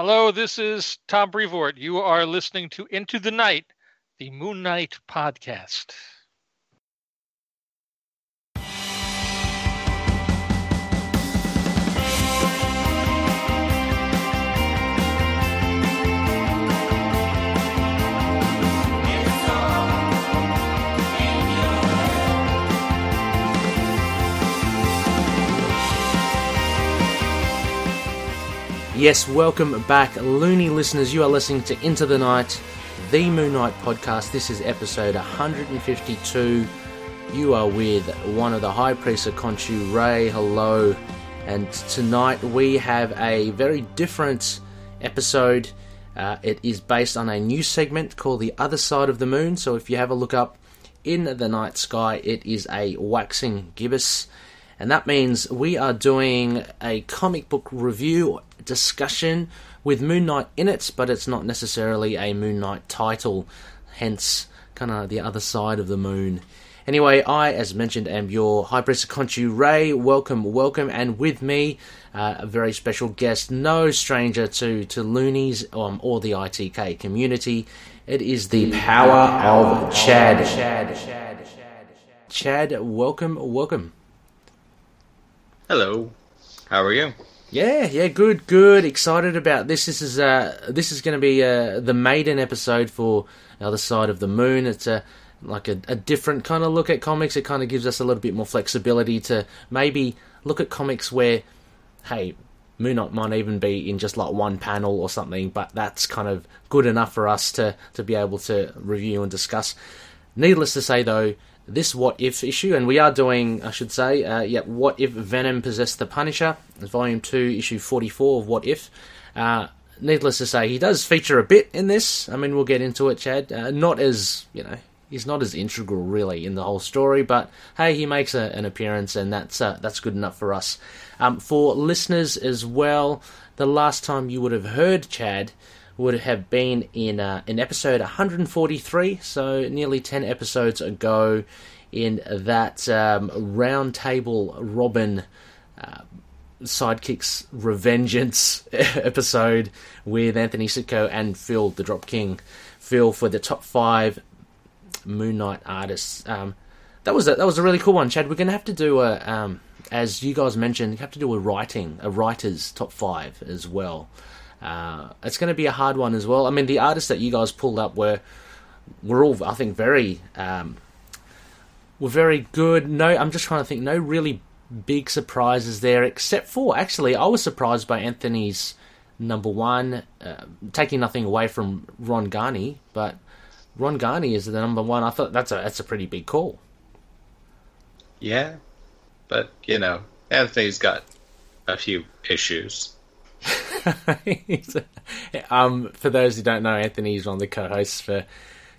Hello, this is Tom Brevoort. You are listening to Into the Night, the Moon Knight podcast. Yes, welcome back, loony listeners. You are listening to Into the Night, the Moon Knight podcast. This is episode 152. You are with one of the High Priests of Khonshu, Ray. Hello. And tonight we have a very different episode. Uh, it is based on a new segment called The Other Side of the Moon. So if you have a look up in the night sky, it is a waxing gibbous and that means we are doing a comic book review discussion with Moon Knight in it, but it's not necessarily a Moon Knight title, hence kind of the other side of the moon. Anyway, I, as mentioned, am your High Priest Khonshu Ray. Welcome, welcome, and with me, uh, a very special guest, no stranger to to loonies um, or the ITK community. It is the power of Chad. Chad. Chad, Chad, Chad, welcome, welcome. Hello. How are you? Yeah, yeah, good, good. Excited about this. This is uh, this is going to be uh, the maiden episode for Other Side of the Moon. It's a like a, a different kind of look at comics. It kind of gives us a little bit more flexibility to maybe look at comics where, hey, Moon Knight might even be in just like one panel or something, but that's kind of good enough for us to to be able to review and discuss. Needless to say, though, this What If issue, and we are doing, I should say, uh, yeah, What If Venom Possessed the Punisher, Volume 2, Issue 44 of What If. Uh, needless to say, he does feature a bit in this. I mean, we'll get into it, Chad. Uh, not as, you know, he's not as integral really in the whole story, but hey, he makes a, an appearance, and that's uh, that's good enough for us. Um, for listeners as well, the last time you would have heard Chad would have been in uh, in episode 143, so nearly 10 episodes ago, in that um, roundtable Robin uh, sidekicks revengeance episode with Anthony Sitko and Phil the Drop King. Phil for the top five Moon Knight artists. Um, that was a, that was a really cool one, Chad. We're going to have to do a um, as you guys mentioned, have to do a writing, a writer's top five as well. Uh, it's going to be a hard one as well. I mean, the artists that you guys pulled up were were all, I think, very um, were very good. No, I'm just trying to think. No really big surprises there, except for actually, I was surprised by Anthony's number one, uh, taking nothing away from Ron Garney, but Ron Garney is the number one. I thought that's a that's a pretty big call. Yeah, but you know, Anthony's got a few issues. um, for those who don't know, Anthony's one of the co-hosts for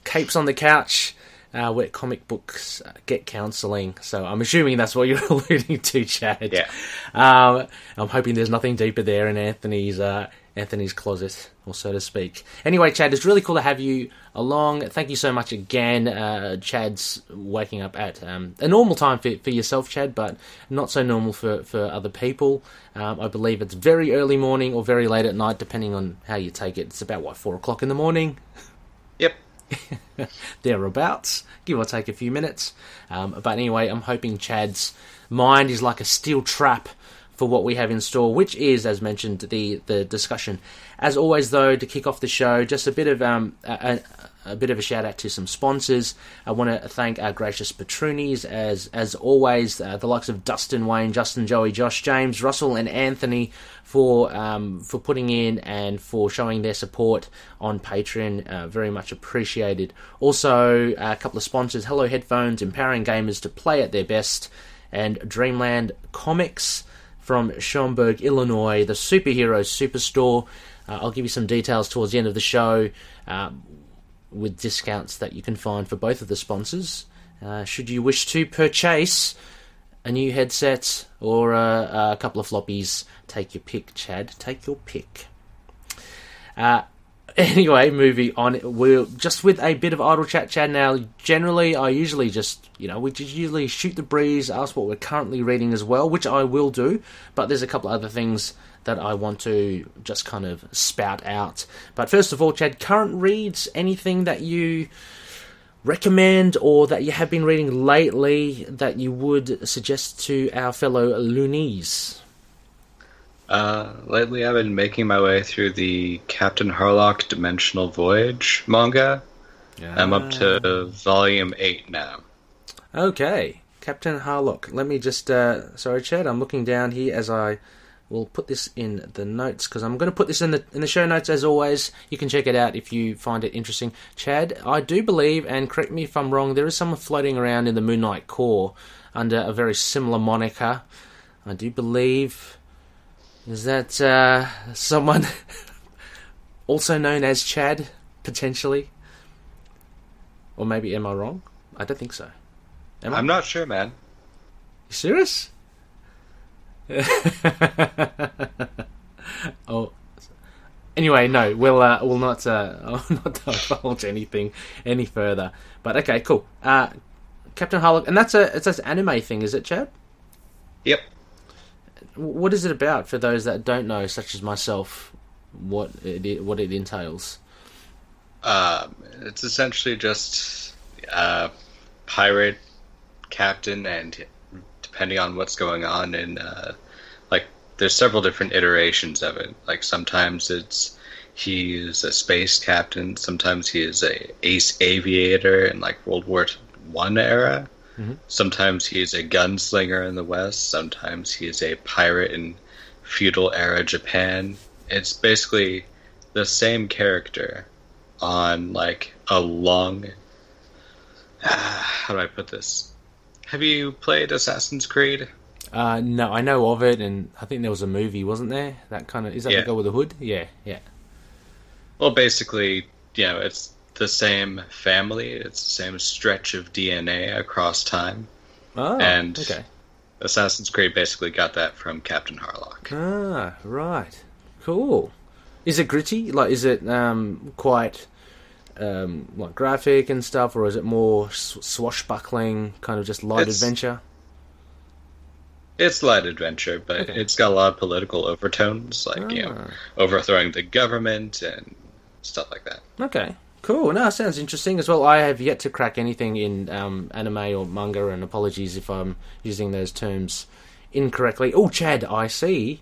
Capes on the Couch, uh, where comic books get counselling. So I'm assuming that's what you're alluding to, Chad. Yeah. Um, I'm hoping there's nothing deeper there in Anthony's uh, Anthony's closet, or so to speak. Anyway, Chad, it's really cool to have you along. Thank you so much again. Uh, Chad's waking up at um, a normal time for, for yourself, Chad, but not so normal for, for other people. Um, I believe it's very early morning or very late at night, depending on how you take it. It's about, what, 4 o'clock in the morning? Yep. Thereabouts, give or take a few minutes. Um, but anyway, I'm hoping Chad's mind is like a steel trap for what we have in store, which is, as mentioned, the the discussion. As always, though, to kick off the show, just a bit of um, a, a bit of a shout out to some sponsors. I want to thank our gracious patroonies, as as always, uh, the likes of Dustin, Wayne, Justin, Joey, Josh, James, Russell, and Anthony for um, for putting in and for showing their support on Patreon. Uh, very much appreciated. Also, a couple of sponsors: Hello Headphones, empowering gamers to play at their best, and Dreamland Comics from Schaumburg, Illinois, the Superhero Superstore. Uh, I'll give you some details towards the end of the show uh, with discounts that you can find for both of the sponsors. Uh, should you wish to purchase a new headset or a couple of floppies, take your pick, Chad. Take your pick. Uh, anyway, moving on. We're just with a bit of idle chat, Chad. Now, generally, I usually just, you know, we just usually shoot the breeze, ask what we're currently reading as well, which I will do. But there's a couple other things that I want to just kind of spout out. But first of all, Chad, current reads, anything that you recommend or that you have been reading lately that you would suggest to our fellow loonies? Uh, lately, I've been making my way through the Captain Harlock Dimensional Voyage manga. I'm up to volume 8 now. Okay, Captain Harlock. Let me just. Uh, sorry, Chad. I'm looking down here as I will put this in the notes because I'm going to put this in the in the show notes as always. You can check it out if you find it interesting. Chad, I do believe, and correct me if I'm wrong, there is someone floating around in the Moon Knight Corps under a very similar moniker. I do believe. Is that uh, someone also known as Chad potentially? Or maybe am I wrong? I don't think so. Am I? I'm not sure, man. You serious? oh. Anyway, no, we'll uh, we'll not uh, I'll not divulge anything any further. But okay, cool. Uh, Captain Harlock, and that's a it's an anime thing, is it, Chad? Yep. What is it about for those that don't know, such as myself? What it what it entails? Um, it's essentially just a pirate captain, and depending on what's going on and uh, like, there's several different iterations of it. Like sometimes it's he's a space captain, sometimes he is a ace aviator in like World War One era. Mhm. Sometimes he's a gunslinger in the West. Sometimes he is a pirate in feudal era Japan. It's basically the same character on like a long. How do I put this? Have you played Assassin's Creed? Uh, no, I know of it, and I think there was a movie, wasn't there? That kind of is that Yeah. the guy with the hood? Yeah, yeah. Well, basically, you know, it's the same family. It's the same stretch of DNA across time. Oh, And- okay. Assassin's Creed basically got that from Captain Harlock. Ah, right. Cool. Is it gritty? Like, is it um, quite um, like graphic and stuff, or is it more swashbuckling, kind of just light It's- adventure? It's light adventure, but Okay. it's got a lot of political overtones, like you know, Ah. overthrowing the government and stuff like that. Okay, cool. No, sounds interesting as well. I have yet to crack anything in um, anime or manga, and apologies if I'm using those terms incorrectly. Oh, Chad, I see.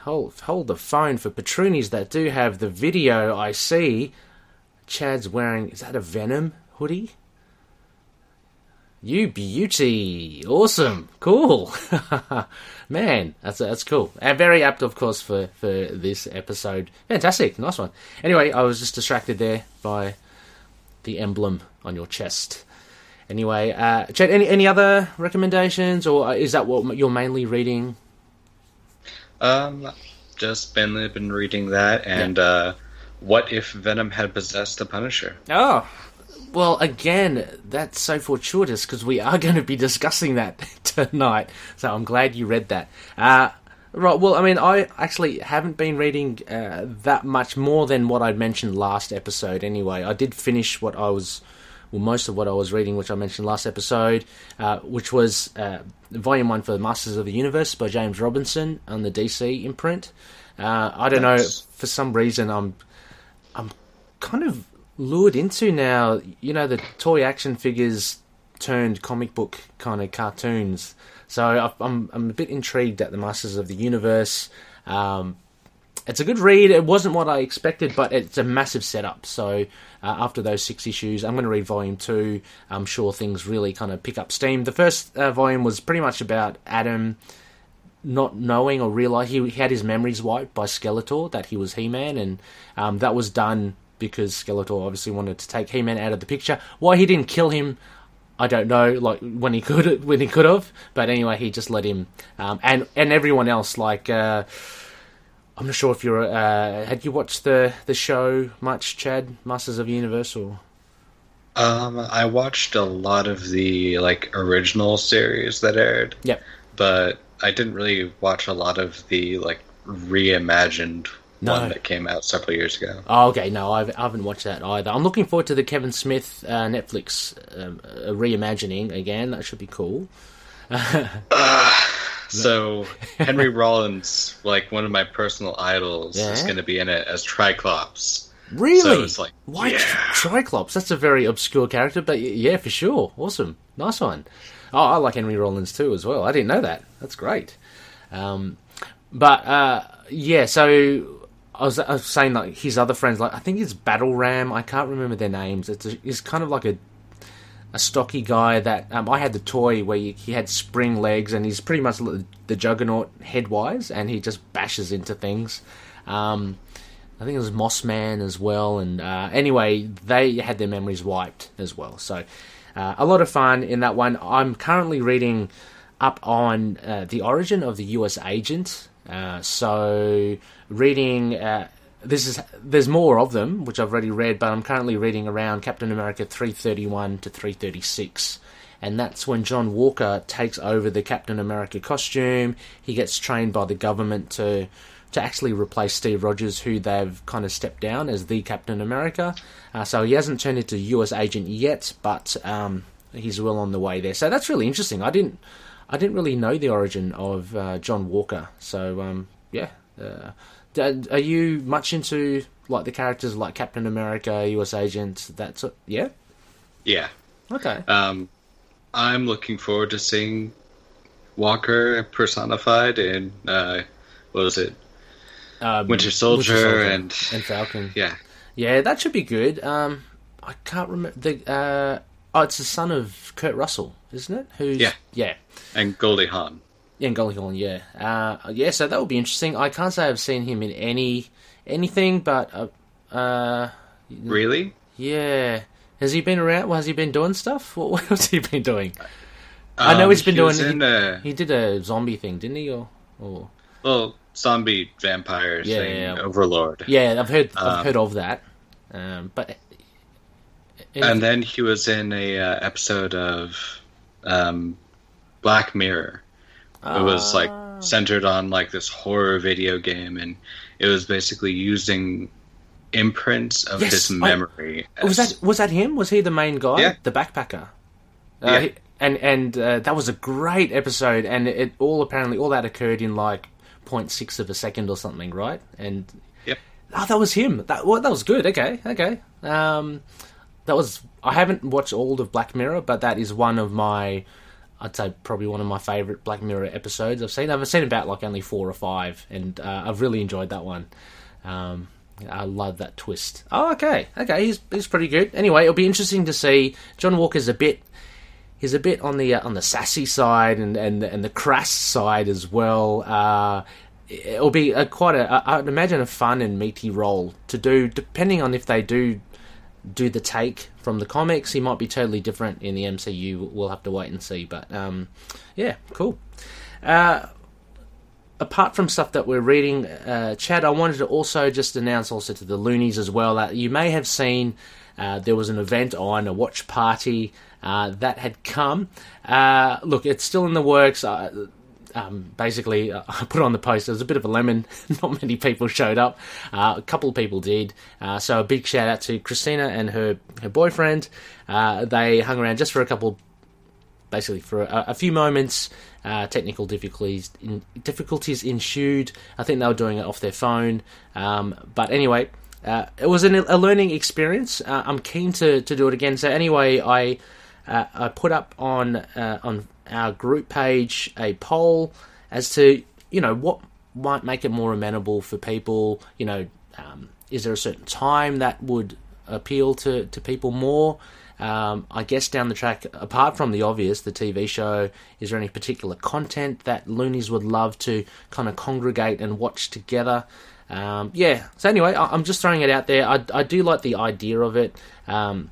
Hold, hold the phone for Patroonies that do have the video. I see. Chad's wearing. Is that a Venom hoodie? You beauty, awesome, cool, man. That's that's cool, and very apt, of course, for for this episode. Fantastic, nice one. Anyway, I was just distracted there by the emblem on your chest. Anyway, uh, Chet, any any other recommendations, or is that what you're mainly reading? Um, just been been reading that, and uh, what if Venom had possessed the Punisher? Oh, well, again, that's so fortuitous because we are going to be discussing that tonight. So I'm glad you read that. Uh, right. Well, I mean, I actually haven't been reading uh, that much more than what I'd mentioned last episode. Anyway, I did finish what I was. Well, most of what I was reading, which I mentioned last episode, uh, which was uh, Volume 1 for the Masters of the Universe by James Robinson on the DC imprint. Uh, I don't Nice. know, for some reason, I'm I'm kind of lured into now, you know, the toy action figures turned comic book kind of cartoons. So I'm I'm a bit intrigued at the Masters of the Universe. Um, it's a good read. It wasn't what I expected, but it's a massive setup. So uh, after those six issues, I'm going to read volume two. I'm sure things really kind of pick up steam. The first uh, volume was pretty much about Adam not knowing or realizing he, he had his memories wiped by Skeletor that he was He-Man, and um, that was done because Skeletor obviously wanted to take He-Man out of the picture. Why he didn't kill him, I don't know. Like when he could, when he could have, but anyway, he just let him, um, and and everyone else. Like uh, I'm not sure if you're. Uh, had you watched the the show much, Chad? Masters of Universe, or Um, I watched a lot of the like original series that aired, yep. but I didn't really watch a lot of the like reimagined No. one that came out several years ago. Oh, okay, no, I've, I haven't watched that either. I'm looking forward to the Kevin Smith uh, Netflix um, uh, reimagining again. That should be cool. So Henry Rollins, like one of my personal idols, is going to be in it as Triclops. Really? So it's like, Why yeah. Triclops? That's a very obscure character, but yeah, for sure. Awesome. Nice one. Oh, I like Henry Rollins too as well. I didn't know that. That's great. Um, but uh, yeah, so I was, I was saying like his other friends, like I think it's Battle Ram. I can't remember their names. It's a, he's kind of like a a stocky guy that um, I had the toy where he had spring legs and he's pretty much the Juggernaut head wise, and he just bashes into things. Um, I think it was Moss Man as well, and uh, anyway, they had their memories wiped as well. So uh, a lot of fun in that one. I'm currently reading up on uh, the origin of the U.S. agent. Uh, so reading. Uh, this is there's more of them which I've already read, but I'm currently reading around Captain America 331 to 336, and that's when John Walker takes over the Captain America costume. He gets trained by the government to to actually replace Steve Rogers, who they've kind of stepped down as the Captain America. Uh, so he hasn't turned into U.S. agent yet, but um, he's well on the way there. So that's really interesting. I didn't I didn't really know the origin of uh, John Walker. So um, yeah. Uh, are you much into like the characters like Captain America, U.S. Agent? That's yeah. Yeah. Okay. Um, I'm looking forward to seeing Walker personified in uh, what was it? Um, Winter Soldier and- and Falcon. Yeah, Yeah, that should be good. Um, I can't remember the. Uh, oh, it's the son of Kurt Russell, isn't it? Who's Yeah. yeah. and Goldie Hawn. Yeah, Goldie Hawn, yeah. Uh, yeah, so that will be interesting. I can't say I've seen him in any anything, but uh, uh, Really? yeah. Has he been around? Well, has he been doing stuff? What, what has he been doing? I know Um, he's been he doing- in a He did a zombie thing, didn't he? Or, or well zombie vampire Yeah, thing, yeah, yeah. Overlord. yeah, I've heard I've Um, heard of that. Um, but And then he was in a uh, episode of um, Black Mirror. It was like Ah. centered on like this horror video game, and it was basically using imprints of Yes, his I- memory. was that was that him? Was he the main guy? Yeah. the backpacker. Uh, Yeah. he- and and uh, that was a great episode, and it all apparently all that occurred in like 0.6 of a second or something, right? And Yep. oh, that was him. That well, that was good. Okay, okay. Um, that was I haven't watched all of Black Mirror, but that is one of my I'd say probably one of my favorite Black Mirror episodes I've seen. I've seen about like only four or five, and uh, I've really enjoyed that one. Um, I love that twist. Oh, okay, okay, he's he's pretty good. Anyway, it'll be interesting to see. John Walker's a bit he's a bit on the uh, on the sassy side and and and the crass side as well. Uh, it'll be a quite a I'd imagine a fun and meaty role to do, depending on if they do do the take from the comics. He might be totally different in the MCU. We'll have to wait and see. But um, yeah, cool. Uh, apart from stuff that we're reading, uh, Chad, I wanted to also just announce also to the loonies as well that you may have seen uh, there was an event on a watch party uh, that had come. Uh, look, it's still in the works. Um, basically, uh, I put on the post. There was a bit of a lemon. Not many people showed up. Uh, a couple of people did. Uh, so a big shout out to Christina and her her boyfriend. Uh, they hung around just for a couple basically for a, a few moments. Uh, technical difficulties in, difficulties ensued. I think they were doing it off their phone. Um, but anyway, uh, it was an, a learning experience. I'm keen to, to do it again. So anyway, I I put up on on our group page a poll as to you know what might make it more amenable for people. You know, um, is there a certain time that would appeal to, to people more? Um, I guess down the track, apart from the obvious, the TV show, is there any particular content that loonies would love to kind of congregate and watch together? Um, yeah. So anyway, I, I'm just throwing it out there. I, I do like the idea of it. Um,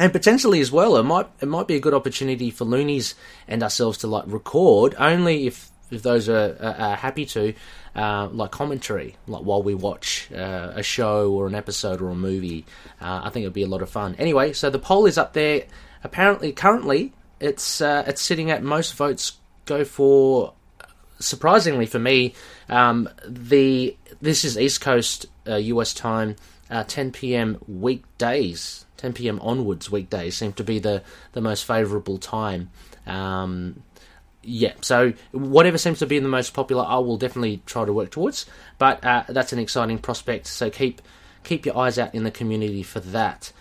and potentially as well, it might it might be a good opportunity for loonies and ourselves to like record only if if those are, are, are happy to, uh, like commentary, like while we watch uh, a show or an episode or a movie. Uh, I think it'd be a lot of fun. Anyway, so the poll is up there. Apparently, currently, it's uh, it's sitting at most votes go for. Surprisingly for me, um, the this is East Coast uh, US time, uh, 10 p.m. weekdays. 10 p.m. onwards weekdays seem to be the, the most favourable time. Um, yeah, so whatever seems to be the most popular, I will definitely try to work towards. But uh, that's an exciting prospect. So keep keep your eyes out in the community for that.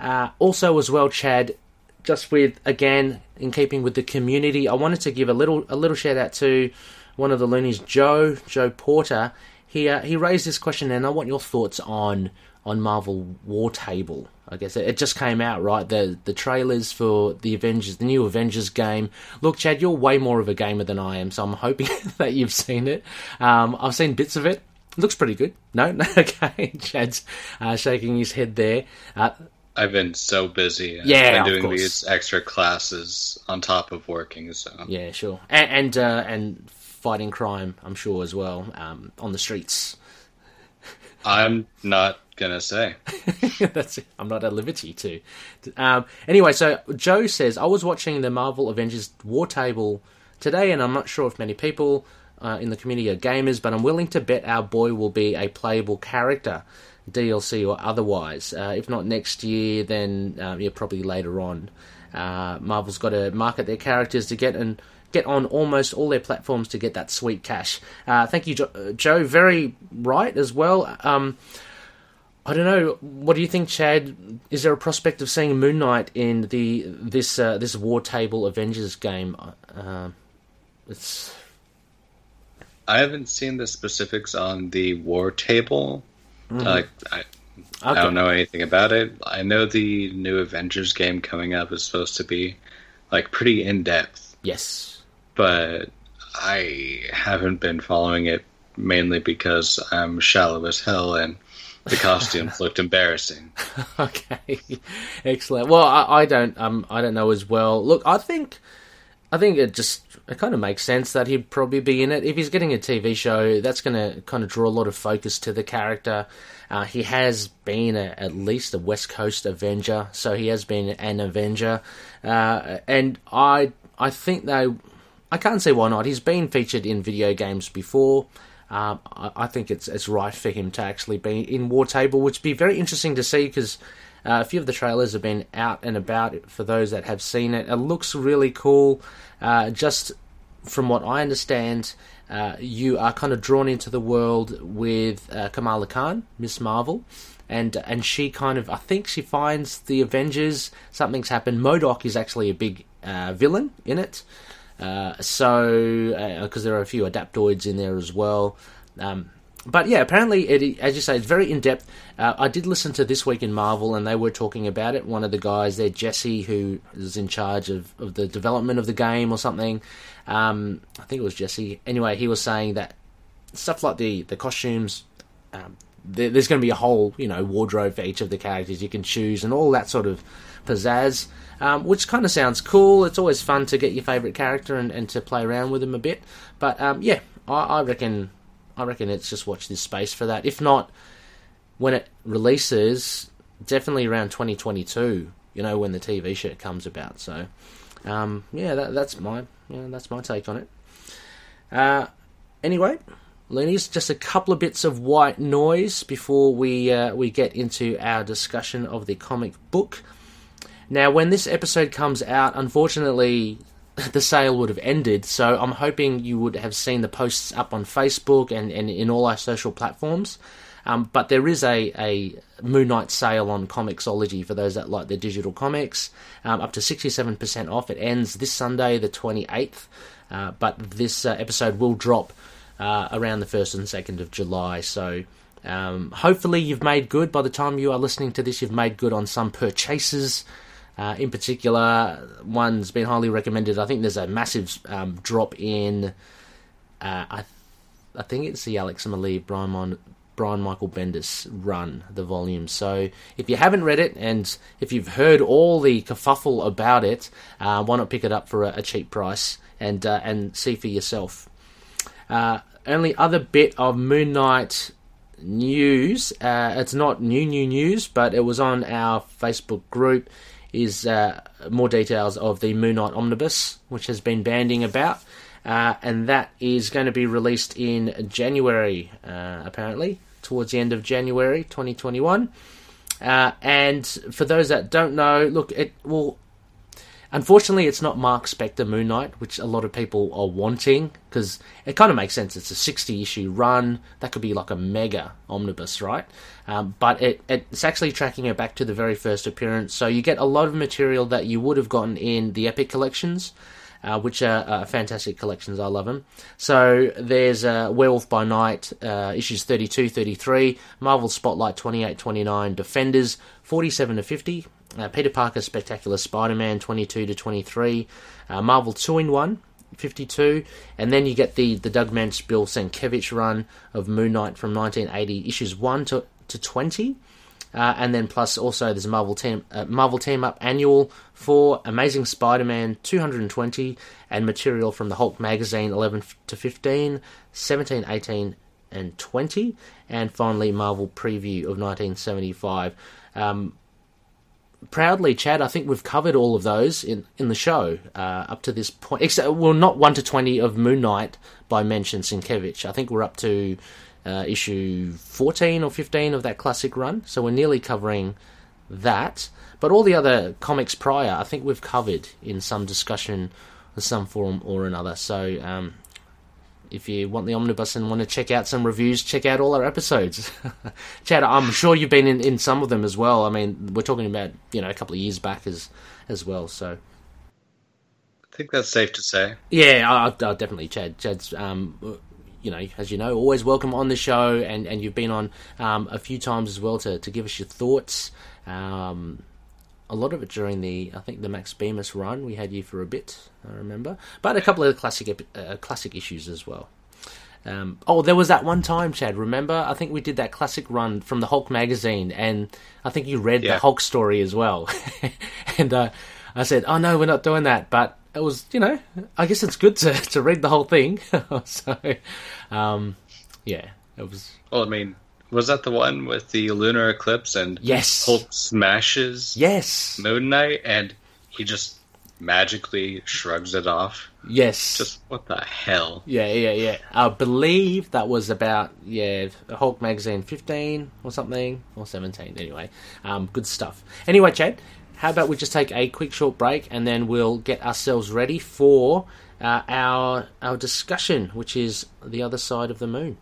Uh, also, as well, Chad, just with again in keeping with the community, I wanted to give a little a little shout out to one of the loonies, Joe Joe Porter. He uh, he raised this question, and I want your thoughts on on Marvel War Table. I guess it, it just came out, right? The the trailers for the Avengers, the new Avengers game. Look, Chad, you're way more of a gamer than I am, so I'm hoping that you've seen it. Um, I've seen bits of it. It looks pretty good. No, no, okay. Chad's uh, shaking his head there. Uh, I've been so busy. Yeah, I've been doing these extra classes on top of working. So yeah, sure, and and, uh, and fighting crime, I'm sure as well um, on the streets. I'm not gonna say. That's it. I'm not at liberty to. Um, anyway, so Joe says I was watching the Marvel Avengers War Table today, and I'm not sure if many people uh, in the community are gamers, but I'm willing to bet our boy will be a playable character, DLC or otherwise. Uh, if not next year, then um, yeah, probably later on. Uh, Marvel's got to market their characters to get and get on almost all their platforms to get that sweet cash. Uh, thank you, jo- uh, Joe. Very right as well. Um, I don't know. What do you think, Chad? Is there a prospect of seeing Moon Knight in the this uh, this War Table Avengers game? Uh, it's I haven't seen the specifics on the war table. Like I, I Mm-hmm. okay. don't know anything about it. I know the new Avengers game coming up is supposed to be like pretty in depth, Yes. but I haven't been following it mainly because I'm shallow as hell and the costumes looked embarrassing. okay, excellent. Well, I, I don't, um, I don't know as well. Look, I think, I think it just it kind of makes sense that he'd probably be in it. If he's getting a TV show, that's going to kind of draw a lot of focus to the character. Uh, he has been a, at least a West Coast Avenger, so he has been an Avenger, uh, and I, I think they, I can't see why not. He's been featured in video games before. Um, I, I think it's it's right for him to actually be in War Table, which would be very interesting to see because uh, a few of the trailers have been out and about for those that have seen it. It looks really cool. Uh, just from what I understand, uh, you are kind of drawn into the world with uh, Kamala Khan, Miss Marvel, and and she kind of I think she finds the Avengers. Something's happened. MODOK is actually a big uh, villain in it. Uh, so, because there are a few adaptoids in there as well. Um, but yeah, apparently, it, as you say, it's very in depth. Uh, I did listen to This Week in Marvel, and they were talking about it. One of the guys there, Jesse, who is in charge of, of the development of the game or something, um, I think it was Jesse. Anyway, he was saying that stuff like the, the costumes, um, there, there's going to be a whole, you know, wardrobe for each of the characters you can choose, and all that sort of pizzazz, um, which kind of sounds cool. It's always fun to get your favourite character and, and to play around with them a bit. But um, yeah, I, I reckon I reckon it's just watch this space for that. If not, when it releases, definitely around 2022. You know, when the TV show comes about. So, um, yeah, that, that's my yeah, that's my take on it. Uh, anyway, Loonies, just a couple of bits of white noise before we uh, we get into our discussion of the comic book. Now, when this episode comes out, unfortunately, the sale would have ended. So I'm hoping you would have seen the posts up on Facebook and, and in all our social platforms. Um, but there is a, a Moon Knight sale on Comixology for those that like the digital comics, um, up to 67% off. It ends this Sunday, the 28th. Uh, but this uh, episode will drop uh, around the 1st and 2nd of July. So um, hopefully you've made good. By the time you are listening to this, you've made good on some purchases. Uh, in particular, one's been highly recommended. I think there's a massive um, drop in. Uh, I, I think it's the Alex Maleev Brian, Mon- Brian Michael Bendis run, the volume. So if you haven't read it and if you've heard all the kerfuffle about it, uh, why not pick it up for a, a cheap price and uh, and see for yourself. Uh, only other bit of Moon Knight news. Uh, it's not new new news, but it was on our Facebook group. Is uh, more details of the Moon Knight omnibus, which has been banding about, uh, and that is going to be released in January, uh, apparently towards the end of January 2021. Uh, and for those that don't know, look, it will. Unfortunately, it's not Mark Spector Moon Knight, which a lot of people are wanting, because it kind of makes sense. It's a 60 issue run. That could be like a mega omnibus, right? Um, but it, it's actually tracking it back to the very first appearance. So you get a lot of material that you would have gotten in the Epic collections. Uh, which are uh, fantastic collections. I love them. So there's uh, Werewolf by Night, uh, issues 32, 33, Marvel Spotlight 28, 29, Defenders 47 to 50, uh, Peter Parker Spectacular Spider Man 22 to 23, uh, Marvel 2 in 1. 52, and then you get the, the Doug Moench Bill Sienkiewicz run of Moon Knight from 1980, issues 1 to, to 20. Uh, and then plus also there's a Marvel team uh, Marvel Team Up annual for Amazing Spider-Man 220 and material from the Hulk magazine 11 to 15, 17, 18, and 20, and finally Marvel preview of 1975. Um, proudly, Chad, I think we've covered all of those in, in the show uh, up to this point. Except, well, not 1 to 20 of Moon Knight by and Sienkiewicz. I think we're up to uh, issue 14 or 15 of that classic run, so we're nearly covering that. But all the other comics prior, I think we've covered in some discussion, some form or another. So um, if you want the omnibus and want to check out some reviews, check out all our episodes. Chad, I'm sure you've been in, in some of them as well. I mean, we're talking about you know a couple of years back as as well. So I think that's safe to say. yeah, I, I definitely Chad. Chad's um, you know, as you know, always welcome on the show, and, and you've been on um, a few times as well to, to give us your thoughts. Um, a lot of it during the, I think, the Max Bemis run. We had you for a bit, I remember, but a couple of the classic uh, classic issues as well. Um, oh, there was that one time, Chad. Remember? I think we did that classic run from the Hulk magazine, and I think you read Yeah. the Hulk story as well. and uh, I said, "Oh no, we're not doing that." But it was, you know, I guess it's good to to read the whole thing. so, um, yeah, it was. Well, I mean, was that the one with the lunar eclipse and Yes. Hulk smashes Yes, Moon Knight and he just magically shrugs it off? yes, Just what the hell? yeah, yeah, yeah. I believe that was about yeah, Hulk magazine fifteen or something or seventeen. Anyway, um, good stuff. Anyway, Chad, how about we just take a quick short break and then we'll get ourselves ready for uh, our our discussion, which is the other side of the moon.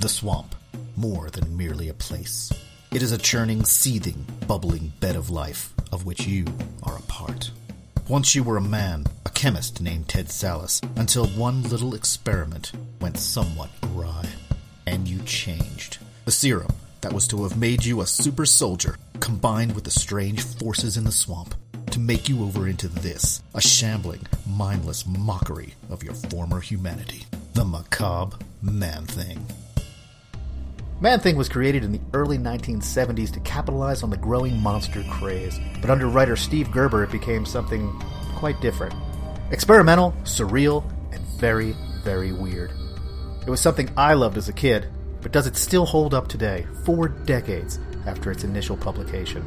The swamp, more than merely a place. It is a churning, seething, bubbling bed of life of which you are a part. Once you were a man, a chemist named Ted Sallis, until one little experiment went somewhat awry. And you changed. The serum that was to have made you a super soldier combined with the strange forces in the swamp to make you over into this, a shambling, mindless mockery of your former humanity. The macabre man thing. Man Thing was created in the early 1970s to capitalize on the growing monster craze, but under writer Steve Gerber it became something quite different. Experimental, surreal, and very, very weird. It was something I loved as a kid, but does it still hold up today, four decades after its initial publication?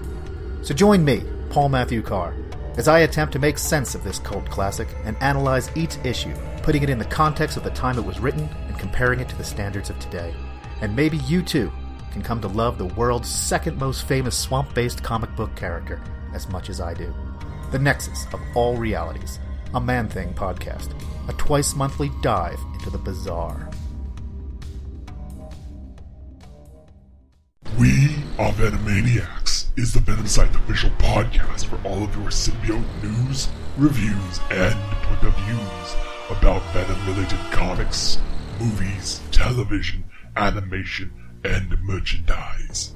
So join me, Paul Matthew Carr, as I attempt to make sense of this cult classic and analyze each issue, putting it in the context of the time it was written and comparing it to the standards of today. And maybe you too can come to love the world's second most famous swamp based comic book character as much as I do. The Nexus of All Realities, a Man Thing podcast, a twice monthly dive into the bizarre. We are Venomaniacs is the Venom Site official podcast for all of your symbiote news, reviews, and point of views about Venom-related comics, movies, television, animation, and merchandise.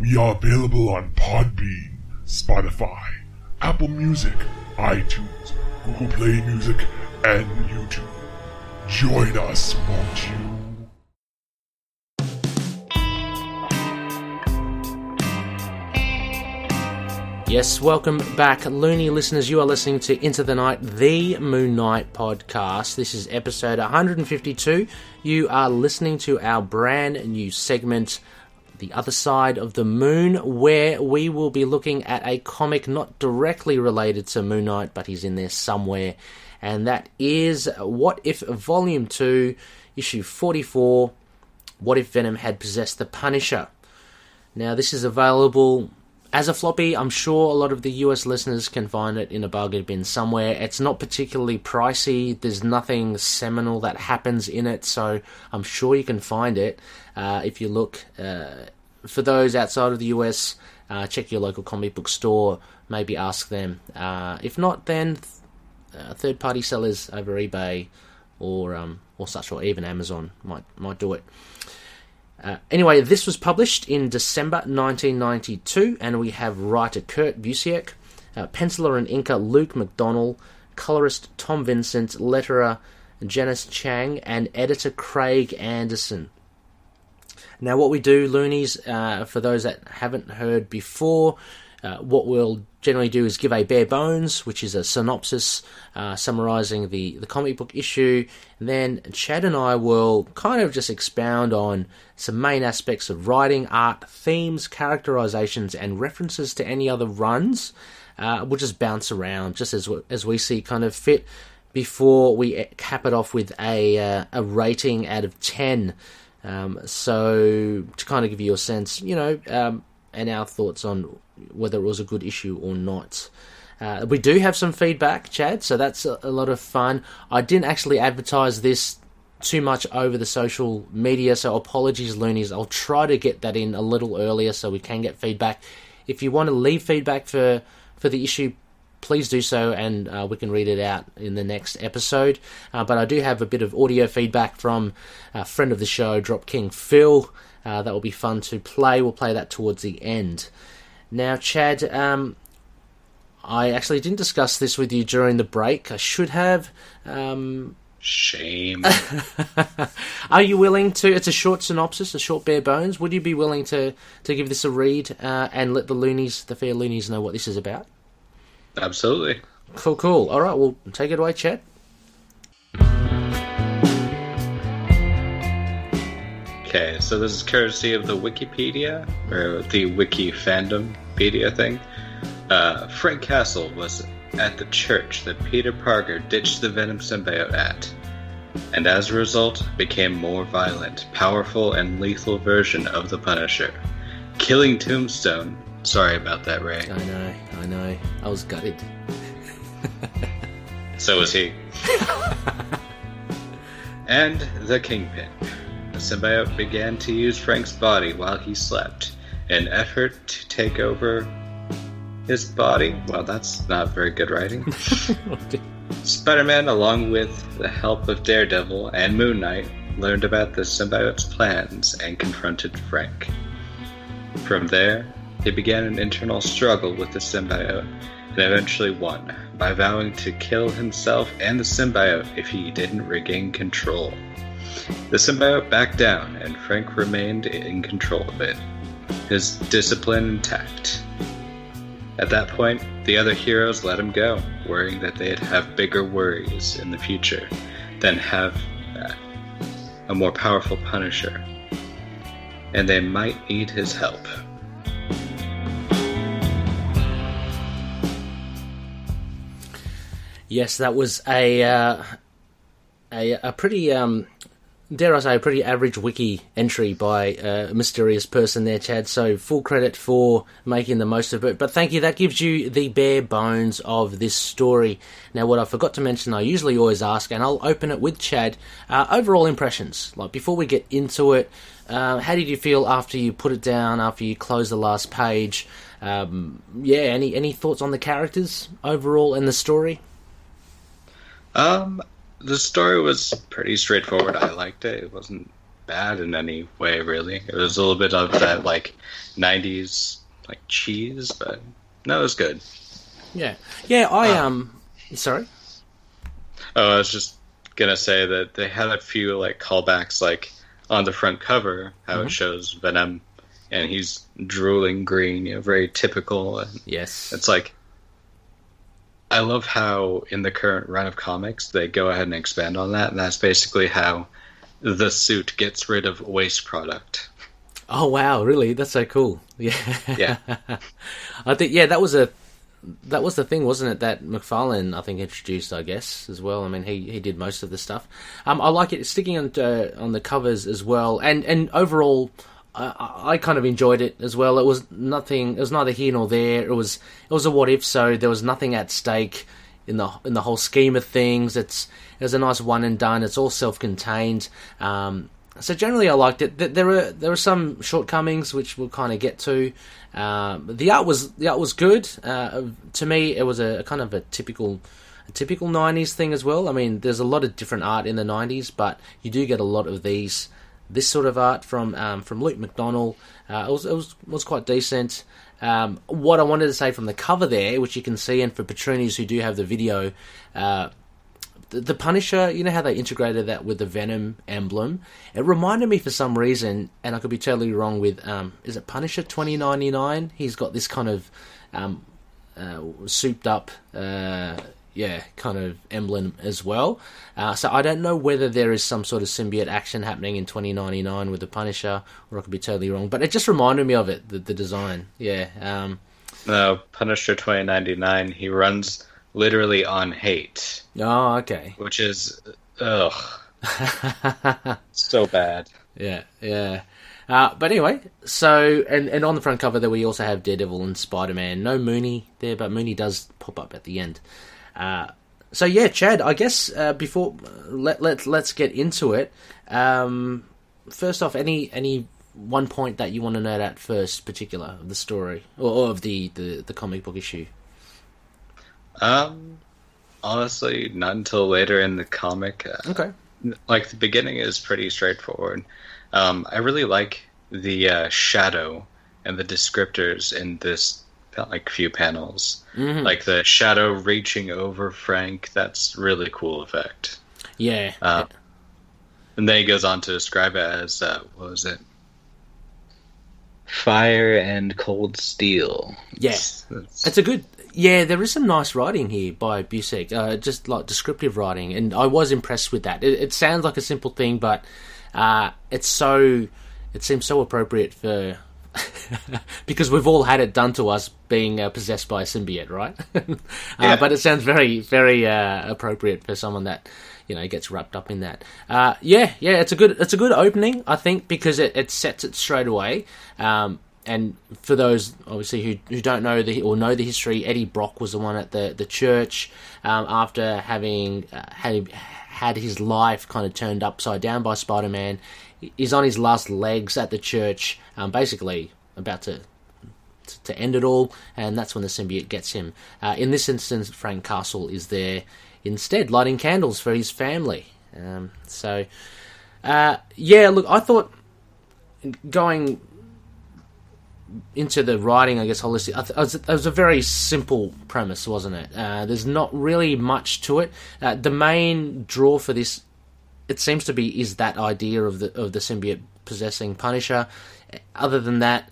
We are available on Podbean, Spotify, Apple Music, iTunes, Google Play Music, and YouTube. Join us, won't you? Yes, welcome back, loony listeners. You are listening to Into the Night, the Moon Knight podcast. This is episode 152. You are listening to our brand new segment, The Other Side of the Moon, where we will be looking at a comic not directly related to Moon Knight, but he's in there somewhere. And that is What If Volume 2, Issue 44 What If Venom Had Possessed the Punisher? Now, this is available as a floppy, I'm sure a lot of the US listeners can find it in a bargain bin somewhere. It's not particularly pricey. There's nothing seminal that happens in it, so I'm sure you can find it uh, if you look. Uh, for those outside of the US, uh, check your local comic book store. Maybe ask them. Uh, if not, then uh, third-party sellers over eBay or um, or such, or even Amazon might might do it. Uh, anyway, this was published in December 1992, and we have writer Kurt Busiek, uh, penciler and inker Luke McDonnell, colorist Tom Vincent, letterer Janice Chiang, and editor Craig Anderson. Now, what we do, loonies, uh, for those that haven't heard before, uh, what we'll generally do is give a bare bones, which is a synopsis uh, summarizing the, the comic book issue. And then Chad and I will kind of just expound on some main aspects of writing, art, themes, characterizations, and references to any other runs. Uh, we'll just bounce around just as as we see kind of fit before we cap it off with a uh, a rating out of ten. Um, so to kind of give you a sense, you know, um, and our thoughts on whether it was a good issue or not. Uh, we do have some feedback, Chad, so that's a, a, lot of fun. I didn't actually advertise this too much over the social media, so apologies, loonies. I'll try to get that in a little earlier so we can get feedback. If you want to leave feedback for, for the issue, please do so and uh, we can read it out in the next episode. Uh, but I do have a bit of audio feedback from a friend of the show, Drop King Phil. Uh, that will be fun to play. We'll play that towards the end. Now, Chad, um, I actually didn't discuss this with you during the break. I should have. Um, Shame. Are you willing to? It's a short synopsis, a short bare bones. Would you be willing to to give this a read uh, and let the loonies, the fair loonies, know what this is about? Absolutely. Cool, cool. All right, well, take it away, Chad. Okay, so this is courtesy of the Wikipedia, or the Wiki Fandompedia thing. Uh, Frank Castle was at the church that Peter Parker ditched the Venom symbiote at, and as a result became more violent, powerful, and lethal version of the Punisher, killing Tombstone. Sorry about that, Ray. I know, I know. I was gutted. so was he. and the Kingpin. The symbiote began to use Frank's body while he slept, an effort to take over his body. Well, that's not very good writing. Spider Man, along with the help of Daredevil and Moon Knight, learned about the symbiote's plans and confronted Frank. From there, he began an internal struggle with the symbiote and eventually won by vowing to kill himself and the symbiote if he didn't regain control. The symbiote backed down, and Frank remained in control of it, his discipline intact. At that point, the other heroes let him go, worrying that they'd have bigger worries in the future than have uh, a more powerful Punisher, and they might need his help. Yes, that was a uh, a, a pretty um, dare I say, a pretty average wiki entry by a mysterious person there, Chad. So full credit for making the most of it. But thank you. That gives you the bare bones of this story. Now, what I forgot to mention, I usually always ask, and I'll open it with Chad. Uh, overall impressions, like before we get into it, uh, how did you feel after you put it down? After you close the last page? Um, yeah, any any thoughts on the characters overall and the story? Um, the story was pretty straightforward. I liked it. It wasn't bad in any way, really. It was a little bit of that like '90s like cheese, but no, it was good. Yeah, yeah. I uh, um, sorry. Oh, I was just gonna say that they had a few like callbacks, like on the front cover, how mm-hmm. it shows Venom, and he's drooling green, you know, very typical. And yes, it's like I love how in the current run of comics they go ahead and expand on that, and that's basically how the suit gets rid of waste product. Oh wow, really? That's so cool. Yeah. Yeah. I think yeah, that was a that was the thing, wasn't it? That McFarlane, I think, introduced, I guess, as well. I mean, he, he did most of the stuff. Um, I like it sticking on uh, on the covers as well, and and overall, I, I kind of enjoyed it as well. It was nothing. It was neither here nor there. It was it was a what if. So there was nothing at stake in the in the whole scheme of things. It's it was a nice one and done. It's all self contained. Um, so generally, I liked it. There were there were some shortcomings which we'll kind of get to. Um, the art was the art was good. Uh, to me, it was a, a kind of a typical a typical '90s thing as well. I mean, there's a lot of different art in the '90s, but you do get a lot of these this sort of art from um, from Luke McDonnell. Uh, it was it was was quite decent. Um, what I wanted to say from the cover there, which you can see, and for Patroonies who do have the video, uh, the, the, Punisher, you know how they integrated that with the Venom emblem? It reminded me for some reason, and I could be totally wrong with, um, is it Punisher 2099? He's got this kind of um, uh, souped up uh, yeah, kind of emblem as well. Uh, so I don't know whether there is some sort of symbiote action happening in 2099 with the Punisher, or I could be totally wrong. But it just reminded me of it, the, the design. Yeah. Um, no, Punisher 2099, he runs literally on hate. Oh, okay. Which is, ugh. so bad. Yeah, yeah. Uh, but anyway, so and and on the front cover there we also have Daredevil and Spider Man. No Mooney there, but Mooney does pop up at the end. Uh, so yeah, Chad. I guess uh, before let let let's get into it. Um, first off, any any one point that you want to note at first, particular of the story or, or of the, the the comic book issue. Um, honestly, not until later in the comic. Uh, okay. Like the beginning is pretty straightforward. Um, I really like the uh, shadow and the descriptors in this like few panels, mm-hmm. like the shadow reaching over Frank. That's really cool effect. Yeah. Uh, and then he goes on to describe it as uh, what was it? Fire and cold steel. Yes, yeah. it's a good. Yeah, there is some nice writing here by Busiek, uh, just like descriptive writing, and I was impressed with that. It, it sounds like a simple thing, but uh, it's so. It seems so appropriate for because we've all had it done to us being uh, possessed by a symbiote, right? uh, yeah. But it sounds very, very uh, appropriate for someone that you know gets wrapped up in that. Uh, yeah, yeah, it's a good, it's a good opening, I think, because it, it sets it straight away. Um, and for those obviously who, who don't know the or know the history, Eddie Brock was the one at the the church um, after having uh, had had his life kind of turned upside down by Spider Man is on his last legs at the church, um, basically about to to end it all, and that's when the symbiote gets him. Uh, in this instance, Frank Castle is there instead, lighting candles for his family. Um, so, uh, yeah, look, I thought going into the writing, I guess, holistic, I th- was, it was a very simple premise, wasn't it? Uh, there's not really much to it. Uh, the main draw for this it seems to be is that idea of the of the symbiote possessing Punisher. Other than that,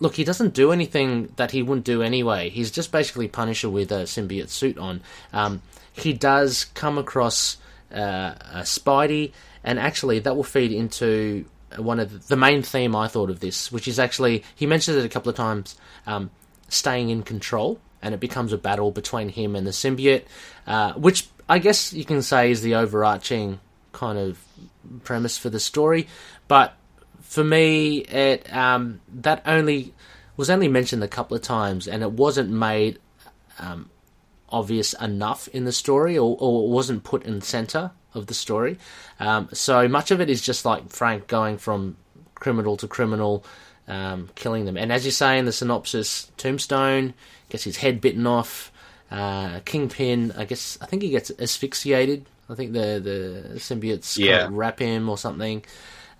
look, he doesn't do anything that he wouldn't do anyway. He's just basically Punisher with a symbiote suit on. Um, he does come across uh, a Spidey, and actually that will feed into one of the, the, main theme I thought of this, which is actually he mentions it a couple of times, um, staying in control, and it becomes a battle between him and the symbiote, uh, which I guess you can say is the overarching kind of premise for the story. But for me, it um, that only was only mentioned a couple of times, and it wasn't made um, obvious enough in the story, or, or wasn't put in center of the story. Um, so much of it is just like Frank going from criminal to criminal, um, killing them. And as you say in the synopsis, Tombstone gets his head bitten off. Uh, Kingpin, I guess, I think he gets asphyxiated I think the the symbiotes yeah. wrap him or something.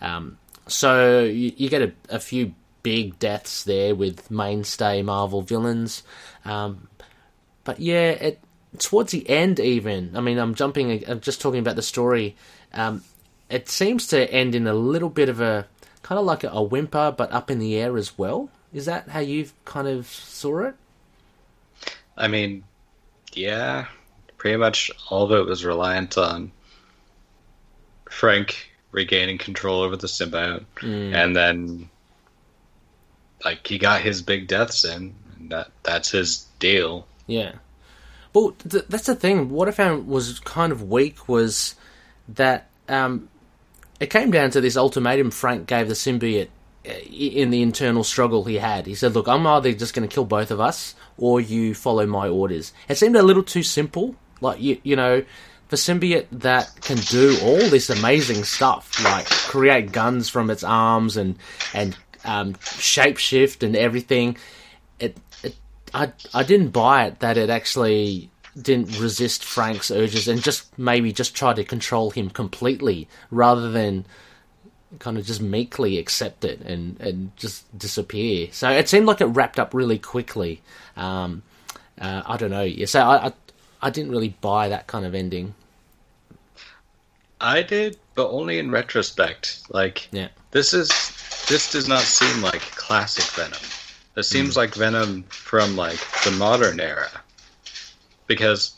Um, so you, you get a, a, few big deaths there with mainstay Marvel villains. Um, but yeah, it towards the end even. I mean, I'm jumping. I'm just talking about the story. Um, it seems to end in a little bit of a kind of like a, a whimper, but up in the air as well. Is that how you kind of saw it? I mean, yeah, pretty much all of it was reliant on Frank regaining control over the symbiote, mm. and then like he got his big deaths in, and that that's his deal. Yeah. Well, th- that's the thing. What I found was kind of weak was that um, it came down to this ultimatum Frank gave the symbiote in the internal struggle he had. He said, "Look, I'm either just going to kill both of us, or you follow my orders." It seemed a little too simple. Like you, you know, the symbiote that can do all this amazing stuff, like create guns from its arms and and um, shapeshift and everything. It, it, I, I didn't buy it that it actually didn't resist Frank's urges and just maybe just try to control him completely rather than kind of just meekly accept it and, and just disappear. So it seemed like it wrapped up really quickly. Um, uh, I don't know. Yeah, so I, I, I didn't really buy that kind of ending. I did, but only in retrospect. Like, Yeah. this is this does not seem like classic Venom. This seems like Venom from like the modern era, because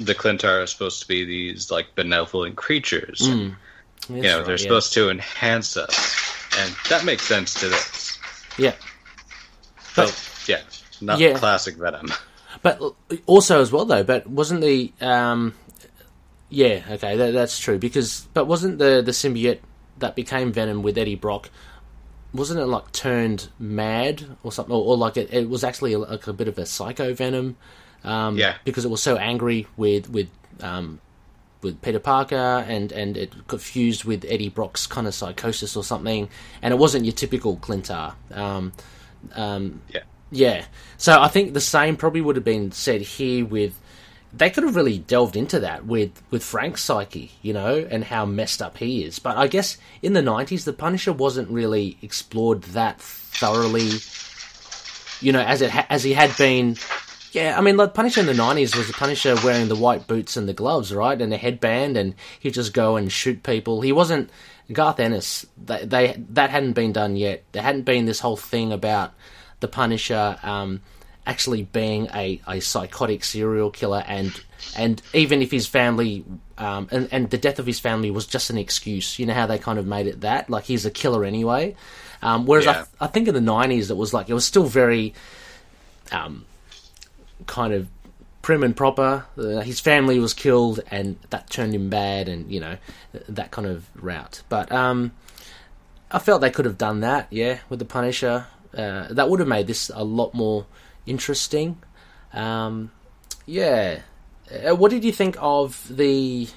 the Klyntar are supposed to be these like benevolent creatures. Mm. You know, they're supposed to enhance us, and that makes sense to this. Yeah. So, But- yeah, not Yeah. classic Venom. But also as well though, but wasn't the um, yeah okay that, that's true because but wasn't the the symbiote that became Venom with Eddie Brock wasn't it like turned mad or something or, or like it, it was actually like a bit of a psycho Venom um, Yeah. because it was so angry with with um, with Peter Parker and and it got fused with Eddie Brock's kind of psychosis or something and it wasn't your typical Klyntar. Um, um, Yeah. yeah. So I think the same probably would have been said here with they could have really delved into that with with Frank's psyche, you know, and how messed up he is. But I guess in the 90s the Punisher wasn't really explored that thoroughly, you know, as it ha- as he had been yeah, I mean, like Punisher in the nineties was the Punisher wearing the white boots and the gloves, right, and the headband, and he'd just go and shoot people. He wasn't Garth Ennis. They, they that hadn't been done yet. There hadn't been this whole thing about the Punisher um, actually being a, a psychotic serial killer, and and even if his family um, and and the death of his family was just an excuse. You know how they kind of made it that like he's a killer anyway. Um, whereas I, Yeah. I think in the nineties it was like it was still very um, kind of prim and proper. Uh, his family was killed, and that turned him bad, and you know that kind of route. But um, I felt they could have done that, yeah, with the Punisher. Uh, that would have made this a lot more interesting. Um, yeah. Uh, what did you think of the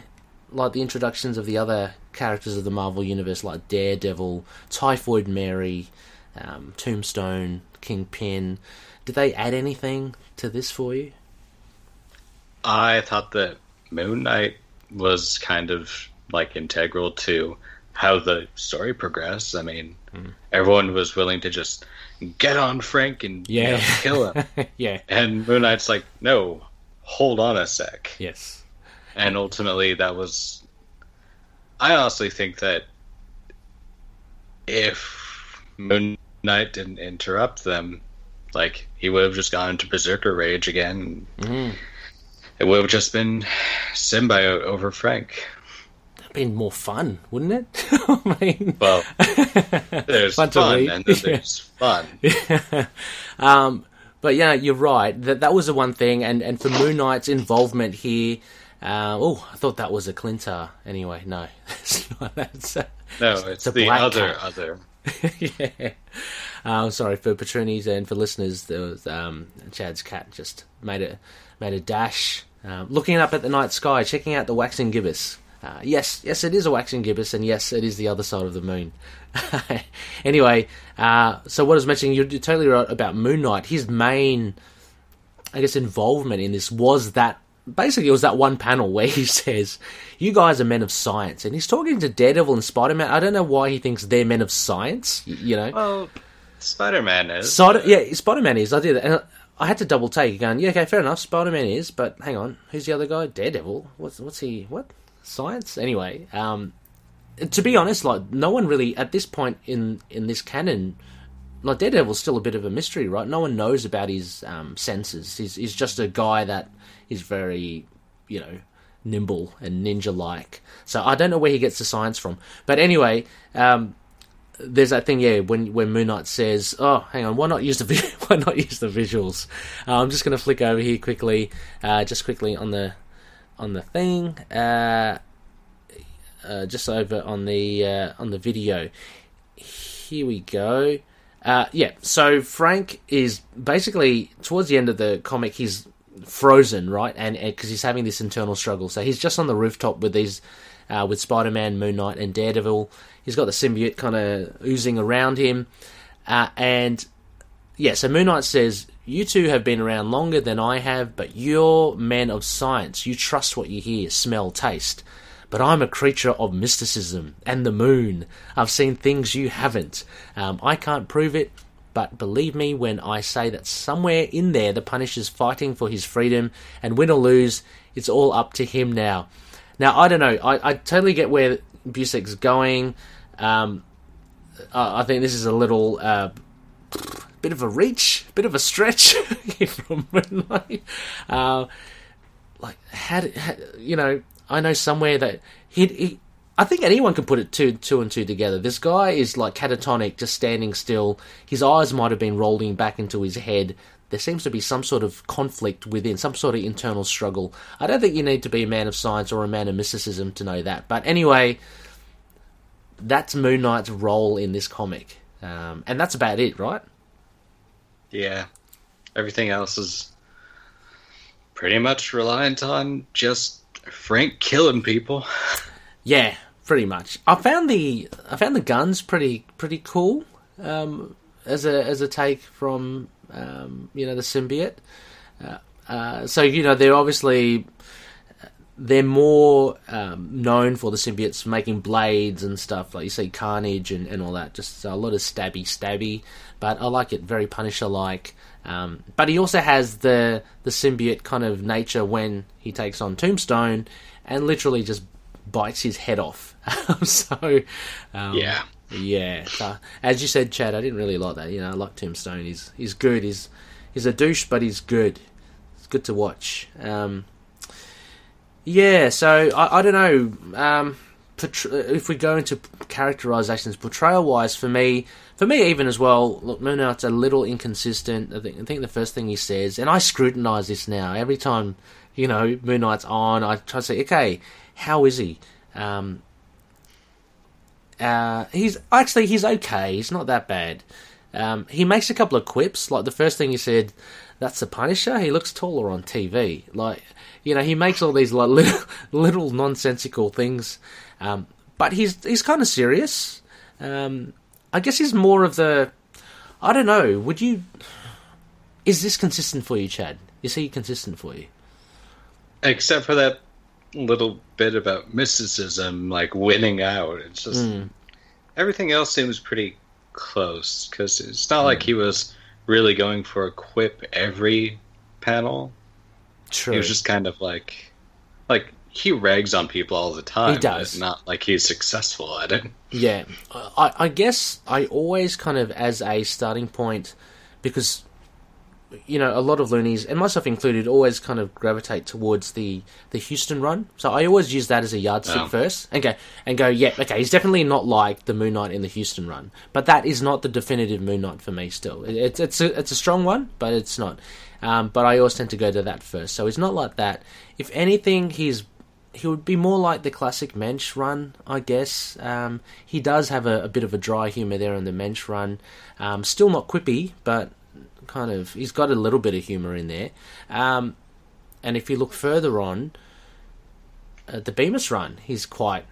like the introductions of the other characters of the Marvel universe, like Daredevil, Typhoid Mary, um, Tombstone, Kingpin? Did they add anything to this for you? I thought that Moon Knight was kind of like integral to how the story progressed. I mean, Hmm. everyone was willing to just get on Frank and you know, Yeah. kill him. yeah. and Moon Knight's like, no, hold on a sec. Yes. And ultimately, that was. I honestly think that if Moon Knight didn't interrupt them, like, he would have just gone into Berserker Rage again. Mm. It would have just been symbiote over Frank. Been more fun, wouldn't it? I mean, Well, there's Fun fun, and then there's fun. um, but yeah, you're right. That that was the one thing, and and for Moon Knight's involvement here. Uh, oh, I thought that was a Klyntar. Anyway, no, that's not. That's uh, No, it's a the black other cat. other. yeah. Um, sorry for Patronies and for listeners. There was um, Chad's cat just made a made a dash, um, looking up at the night sky, checking out the waxing gibbous. Uh, yes, yes, it is a waxing gibbous, and yes, it is the other side of the moon. anyway, uh, so what I was mentioning, you're totally right about Moon Knight. His main, I guess, involvement in this was that basically it was that one panel where he says, "You guys are men of science," and he's talking to Daredevil and Spider Man. I don't know why he thinks they're men of science. You know, Well, Spider Man is. Spider, yeah, Spider Man is. I did, and I had to double take, going, yeah, okay, fair enough. Spider Man is, but hang on, who's the other guy? Daredevil. What's what's he? What science? Anyway, um, to be honest, like no one really at this point in in this canon. Like Daredevil's still a bit of a mystery, right? No one knows about his um, senses. He's, he's just a guy that is very, you know, nimble and ninja-like. So I don't know where he gets the science from. But anyway, um, there's that thing, yeah, when when Moon Knight says, "Oh, hang on, why not use the why not use the visuals?" Uh, I'm just going to flick over here quickly, uh, just quickly on the on the thing, uh, uh, just over on the uh, on the video. here we go. Uh, yeah, so Frank is basically towards the end of the comic. He's frozen, right? And because he's having this internal struggle, so he's just on the rooftop with these, uh, with Spider Man, Moon Knight, and Daredevil. He's got the symbiote kind of oozing around him, uh, and yeah. So Moon Knight says, "You two have been around longer than I have, but you're men of science. You trust what you hear, smell, taste." But I'm a creature of mysticism and the moon. I've seen things you haven't. Um, I can't prove it, but believe me when I say that somewhere in there the Punisher's fighting for his freedom, and win or lose, it's all up to him now. Now, I don't know. I, I totally get where Busiek's going. Um, I, I think this is a little uh, bit of a reach, bit of a stretch from Moon Knight. Uh, like, had, you know, I know somewhere that he, he I think anyone can put it two, two and two together. This guy is like catatonic, just standing still. His eyes might have been rolling back into his head. There seems to be some sort of conflict within, some sort of internal struggle. I don't think you need to be a man of science or a man of mysticism to know that. But anyway, that's Moon Knight's role in this comic. Um, and that's about it, right? Yeah. Everything else is pretty much reliant on just Frank killing people. Yeah, pretty much. I found the I found the guns pretty pretty cool um, as a as a take from um, you know the symbiote. Uh, uh, so you know they're obviously they're more um, known for the symbiotes making blades and stuff like you see Carnage and, and all that. Just a lot of stabby stabby, but I like it very Punisher like. Um, but he also has the the symbiote kind of nature when he takes on Tombstone and literally just bites his head off. so um, yeah, yeah. So, as you said, Chad, I didn't really like that. You know, I like Tombstone. He's he's good. He's he's a douche, but he's good. It's good to watch. Um, yeah. So I, I don't know. Um, if we go into characterizations, portrayal wise, for me, for me even as well, look, Moon Knight's a little inconsistent. I think, I think the first thing he says, and I scrutinize this now every time, you know, Moon Knight's on, I try to say, okay, how is he? Um, uh, he's actually he's okay. He's not that bad. Um, he makes a couple of quips. Like the first thing he said, "That's the Punisher." He looks taller on TV. Like you know, he makes all these like little, little nonsensical things. Um, but he's he's kind of serious. Um, I guess he's more of the. I don't know. Would you? Is this consistent for you, Chad? Is he consistent for you? Except for that little bit about mysticism, like winning out. It's just mm. everything else seems pretty close because it's not mm. like he was really going for a quip every panel. True. He was just kind of like, like he rags on people all the time. He does. Not like he's successful at it. Yeah, I, I guess I always kind of as a starting point because you know, a lot of loonies, and myself included, always kind of gravitate towards the the Huston run. So I always use that as a yardstick oh. first, and go and go. Yeah, okay, he's definitely not like the Moon Knight in the Huston run, but that is not the definitive Moon Knight for me. Still, it's it's a it's a strong one, but it's not. Um, but I always tend to go to that first. So he's not like that. If anything, he's he would be more like the classic Moench run, I guess. Um, he does have a, a, bit of a dry humour there in the Moench run. Um, still not quippy, but kind of he's got a little bit of humor in there. Um, and if you look further on, uh, the Bemis run, he's quite.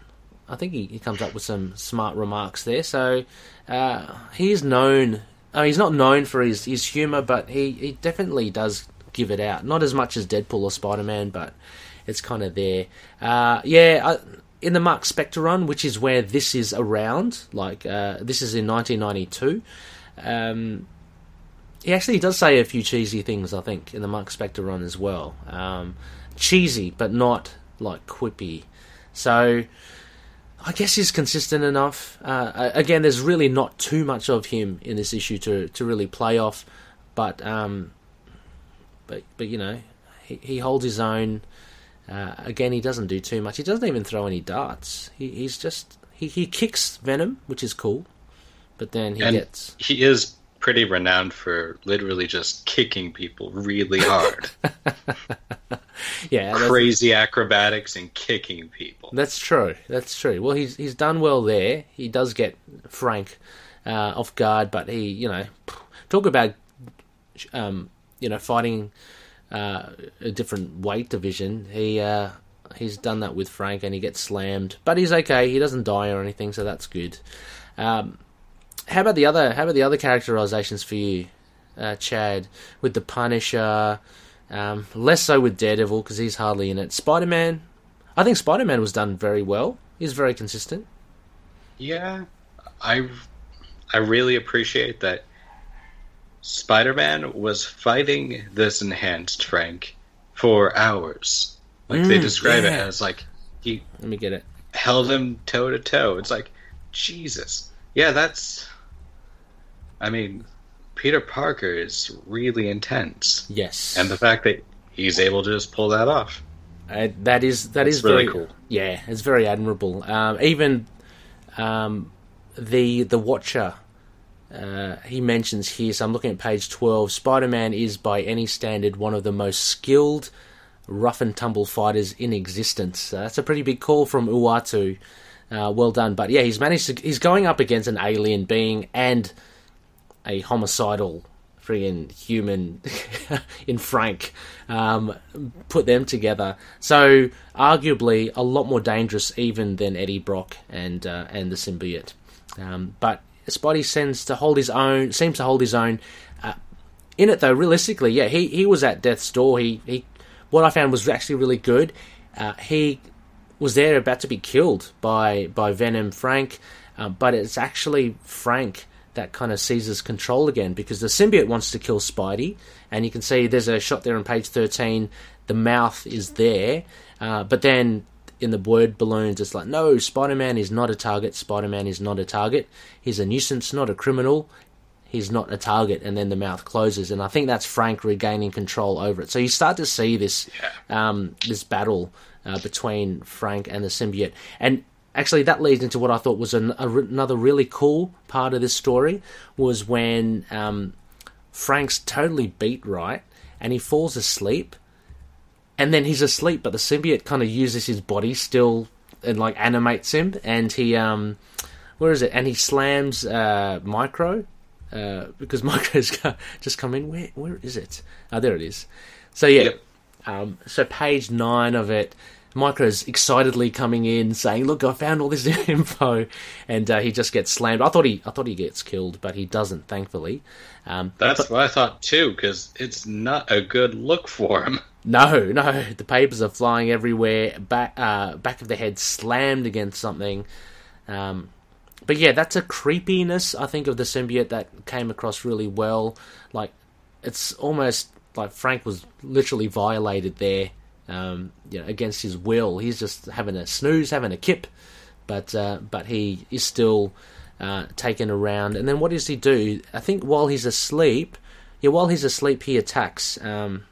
I think he, he comes up with some smart remarks there. So uh, he's known. Uh, he's not known for his, his humor, but he, he definitely does give it out. Not as much as Deadpool or Spider Man, but it's kind of there. Uh, yeah, I, in the Mark Spector run, which is where this is around, like uh, this is in 1992. Um, he actually does say a few cheesy things, I think, in the Mark Spector run as well. Um, cheesy, but not like quippy. So I guess he's consistent enough. Uh, again, there's really not too much of him in this issue to to really play off, but um, but but you know, he, he holds his own. Uh, again, he doesn't do too much. He doesn't even throw any darts. He, he's just he, he kicks Venom, which is cool, but then he and gets he is pretty renowned for literally just kicking people really hard. yeah, crazy acrobatics and kicking people. That's true. That's true. Well, he's he's done well there. He does get Frank uh, off guard. But he, you know, talk about um, you know fighting uh, a different weight division. He uh, he's done that with Frank, and he gets slammed, but he's okay. He doesn't die or anything, so that's good. Um, how about the other? How about the other characterizations for you, uh, Chad? With the Punisher, um, less so with Daredevil because he's hardly in it. Spider Man, I think Spider Man was done very well. He's very consistent. Yeah, I I really appreciate that. Spider Man was fighting this enhanced Frank for hours. Like they Mm, describe it yeah. as like he Let me get it. held him toe to toe. It's like Jesus. Yeah, that's. I mean, Peter Parker is really intense, Yes, and the fact that he's able to just pull that off. Uh, that is that That's is really very cool. Yeah, it's very admirable. Um, even um, the the Watcher, uh, he mentions here. So I'm looking at page twelve. Spider-Man is, by any standard, one of the most skilled, rough and tumble fighters in existence. Uh, that's a pretty big call from Uatu. Uh, well done, but yeah, he's managed to. He's going up against an alien being and a homicidal friggin' human in Frank. Um, put them together. So arguably a lot more dangerous even than Eddie Brock and uh, and the symbiote. Um, but Spidey seems to hold his own. Seems to hold his own. Uh, in it though, realistically, yeah, he, he was at death's door. He he. What I found was actually really good. Uh, he was there about to be killed by by Venom Frank, uh, but it's actually Frank that kind of seizes control again because the symbiote wants to kill Spidey, and you can see there's a shot there on page thirteen. The mouth is there, uh, but then in the word balloons, it's like no, Spider Man is not a target. Spider Man is not a target. He's a nuisance, not a criminal he's not a target, and then the mouth closes, and I think that's Frank regaining control over it. So you start to see this um, this battle uh, between Frank and the symbiote, and actually that leads into what I thought was an, a, another really cool part of this story was when um, Frank's totally beat right, and he falls asleep, and then he's asleep, but the symbiote kind of uses his body still and like animates him, and he um, where is it? And he slams uh, Micro uh, because Micro's just come in. Where where is it? Oh, there it is. So yeah, Yep. Um, so page nine of it. Micro's excitedly coming in, saying, "Look, I found all this info," and uh, he just gets slammed. I thought he, I thought he gets killed, but he doesn't, thankfully. Um, That's what I thought too, because it's not a good look for him. no, no, the papers are flying everywhere. Back, uh, back of the head slammed against something. Um, but yeah, that's a creepiness I think of the symbiote that came across really well. Like it's almost like Frank was literally violated there, um, you know, against his will. He's just having a snooze, having a kip, but uh, but he is still uh, taken around. And then what does he do? I think while he's asleep, yeah, while he's asleep, he attacks. Um,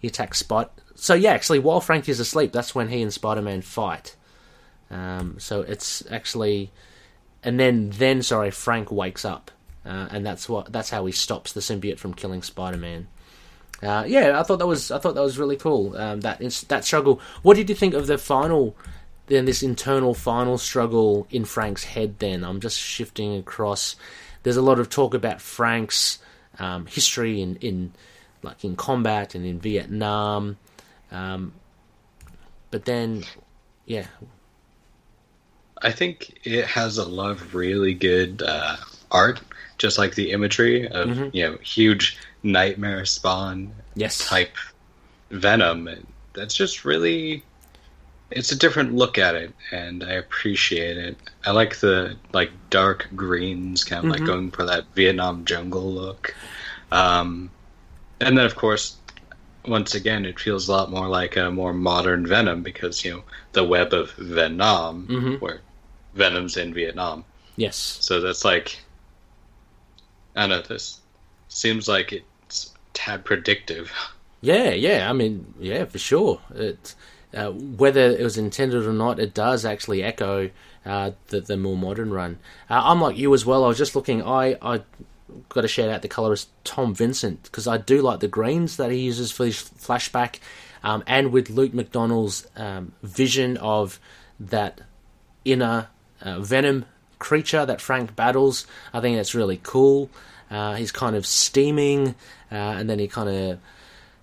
he attacks Spot. So yeah, actually, while Frank is asleep, that's when he and Spider-Man fight. Um, so it's actually, and then then sorry, Frank wakes up, uh, and that's what that's how he stops the symbiote from killing Spider-Man. Uh, yeah, I thought that was I thought that was really cool. Um, that that struggle. What did you think of the final? Then this internal final struggle in Frank's head. Then I'm just shifting across. There's a lot of talk about Frank's um, history in in like in combat and in Vietnam, um, but then yeah, I think it has a lot of really good uh, art, just like the imagery of Mhm. you know huge nightmare spawn yes, type venom. That's just really, it's a different look at it, and I appreciate it. I like the like dark greens, kind of like Mhm. going for that Vietnam jungle look. Um, and then of course, once again, it feels a lot more like a more modern Venom because you know the web of Vietnam, Mhm. where Venom's in Vietnam. yes. So that's like, I don't know. This seems like it's a tad predictive. Yeah, yeah. I mean, yeah, for sure. It uh, whether it was intended or not, it does actually echo uh, the the more modern run. Uh, I'm like you as well. I was just looking. I I got to shout out the colorist Tom Vincent because I do like the greens that he uses for his flashback, um, and with Luke McDonnell's um, vision of that inner uh, Venom creature that Frank battles. I think that's really cool. Uh, he's kind of steaming, uh, and then he kind of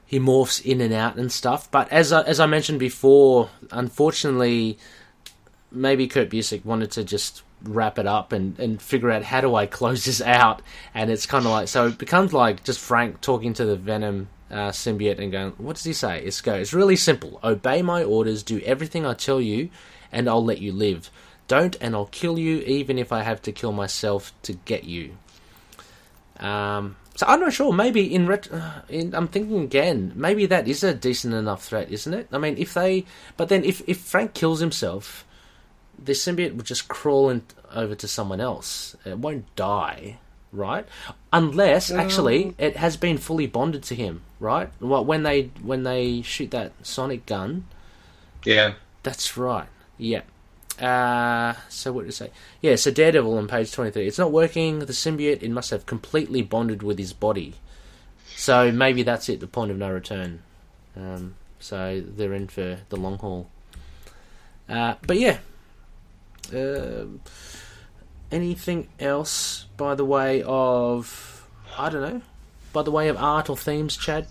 he morphs in and out and stuff. But as I, as I mentioned before, unfortunately, maybe Kurt Busiek wanted to just wrap it up and, and figure out how do I close this out. And it's kind of like so it becomes like just Frank talking to the Venom uh, symbiote and going, "What does he say?" It's go. It's really simple. Obey my orders. Do everything I tell you, and I'll let you live. Don't, and I'll kill you, even if I have to kill myself to get you. Um, so I'm not sure. Maybe in, ret- uh, in I'm thinking again. Maybe that is a decent enough threat, isn't it? I mean, if they, but then if if Frank kills himself, the symbiote would just crawl in, over to someone else. It won't die, right? Unless actually it has been fully bonded to him, right? Well, when they when they shoot that sonic gun, Yeah. that's right. Yeah. Uh, so what did it say? Yeah, so Daredevil on page 23. It's not working. The symbiote, it must have completely bonded with his body. So maybe that's it, the point of no return. Um, so they're in for the long haul. Uh, but yeah. Um anything else by the way of, I don't know, by the way of art or themes, Chad?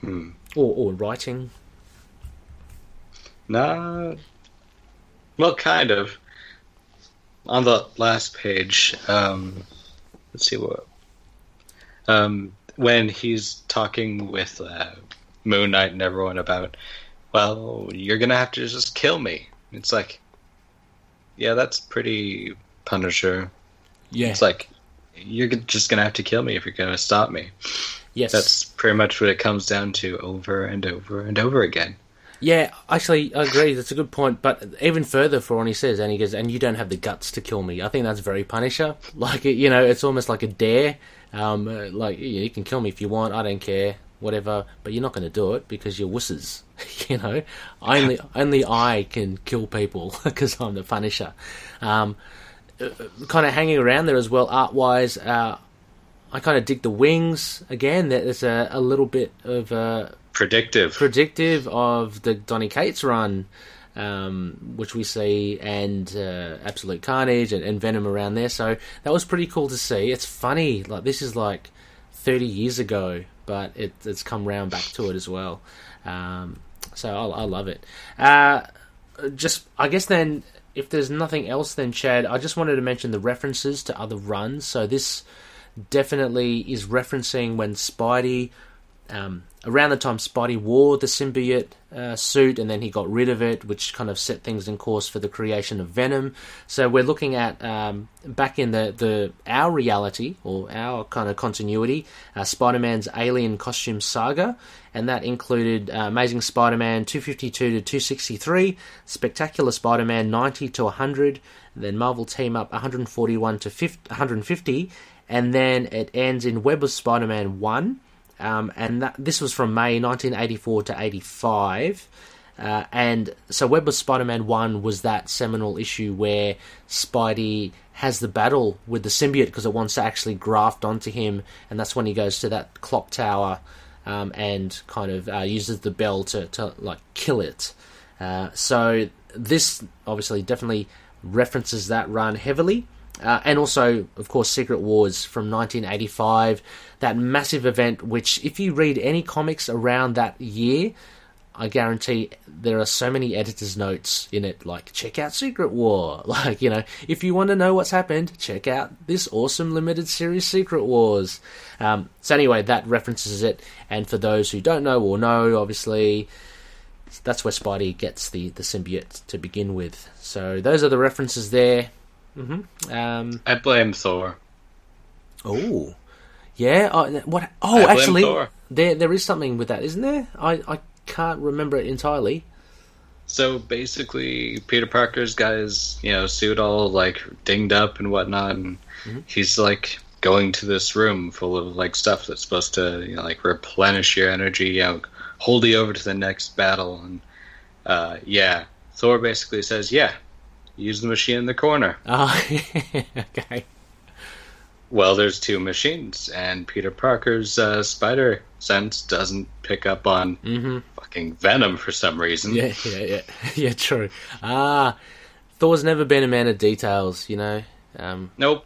Hmm. Or, or writing? Nah. Well, kind of. On the last page, um, let's see what. Um, when he's talking with uh, Moon Knight and everyone about, well, you're gonna have to just kill me. It's like, yeah, that's pretty Punisher. Yeah. It's like, you're just gonna have to kill me if you're gonna stop me. yes. That's pretty much what it comes down to over and over and over again. Yeah, actually, I agree. That's a good point. But even further, for what he says, and he goes, "And you don't have the guts to kill me." I think that's very Punisher. Like, you know, it's almost like a dare. Um, uh, like you you can kill me if you want. I don't care, whatever. But you're not going to do it because you're wusses. you know, only only I can kill people because I'm the Punisher. Um, kind of hanging around there as well, art wise. Uh, I kind of dig the wings again. There's a, a little bit of. Uh, Predictive. predictive of the Donny Cates run, um, which we see, and uh, Absolute Carnage and, and Venom around there. So that was pretty cool to see. It's funny, like this is like 30 years ago, but it, it's come round back to it as well. Um, so I, I love it. Uh, just, I guess then, if there's nothing else, then Chad, I just wanted to mention the references to other runs. So this definitely is referencing when Spidey um, around the time Spidey wore the symbiote uh, suit and then he got rid of it, which kind of set things in course for the creation of Venom. So we're looking at um, back in the, the our reality or our kind of continuity, uh, Spider-Man's alien costume saga, and that included uh, Amazing Spider-Man 252 to 263, Spectacular Spider-Man 90 to 100, then Marvel Team Up 141 to 50, 150, and then it ends in Web of Spider-Man 1. Um, and that, this was from May 1984 to 85. Uh, and so Web of Spider-Man 1 was that seminal issue where Spidey has the battle with the symbiote because it wants to actually graft onto him, and that's when he goes to that clock tower um, and kind of uh, uses the bell to, to like kill it. Uh, so this obviously definitely references that run heavily. Uh, and also, of course, Secret Wars from 1985, that massive event, which, if you read any comics around that year, I guarantee there are so many editor's notes in it, like, check out Secret War. Like, you know, if you want to know what's happened, check out this awesome limited series Secret Wars. Um, so, anyway, that references it. And for those who don't know or know, obviously, that's where Spidey gets the, the symbiote to begin with. So, those are the references there. Hmm Um, I blame Thor. Oh, yeah. Uh, what? I Oh, blame actually, Thor. there there is something with that, isn't there? I I can't remember it entirely. So basically, Peter Parker's got his you know suit all like dinged up and whatnot, and he's like going to this room full of like stuff that's supposed to you know like replenish your energy, you know, hold you over to the next battle, and uh, yeah, Thor basically says, yeah, use the machine in the corner. Ah, okay. Well, there's two machines, and Peter Parker's uh, spider sense doesn't pick up on hmm fucking venom for some reason. Yeah, yeah, yeah, yeah. True. Ah, Thor's never been a man of details, you know. Um, Nope.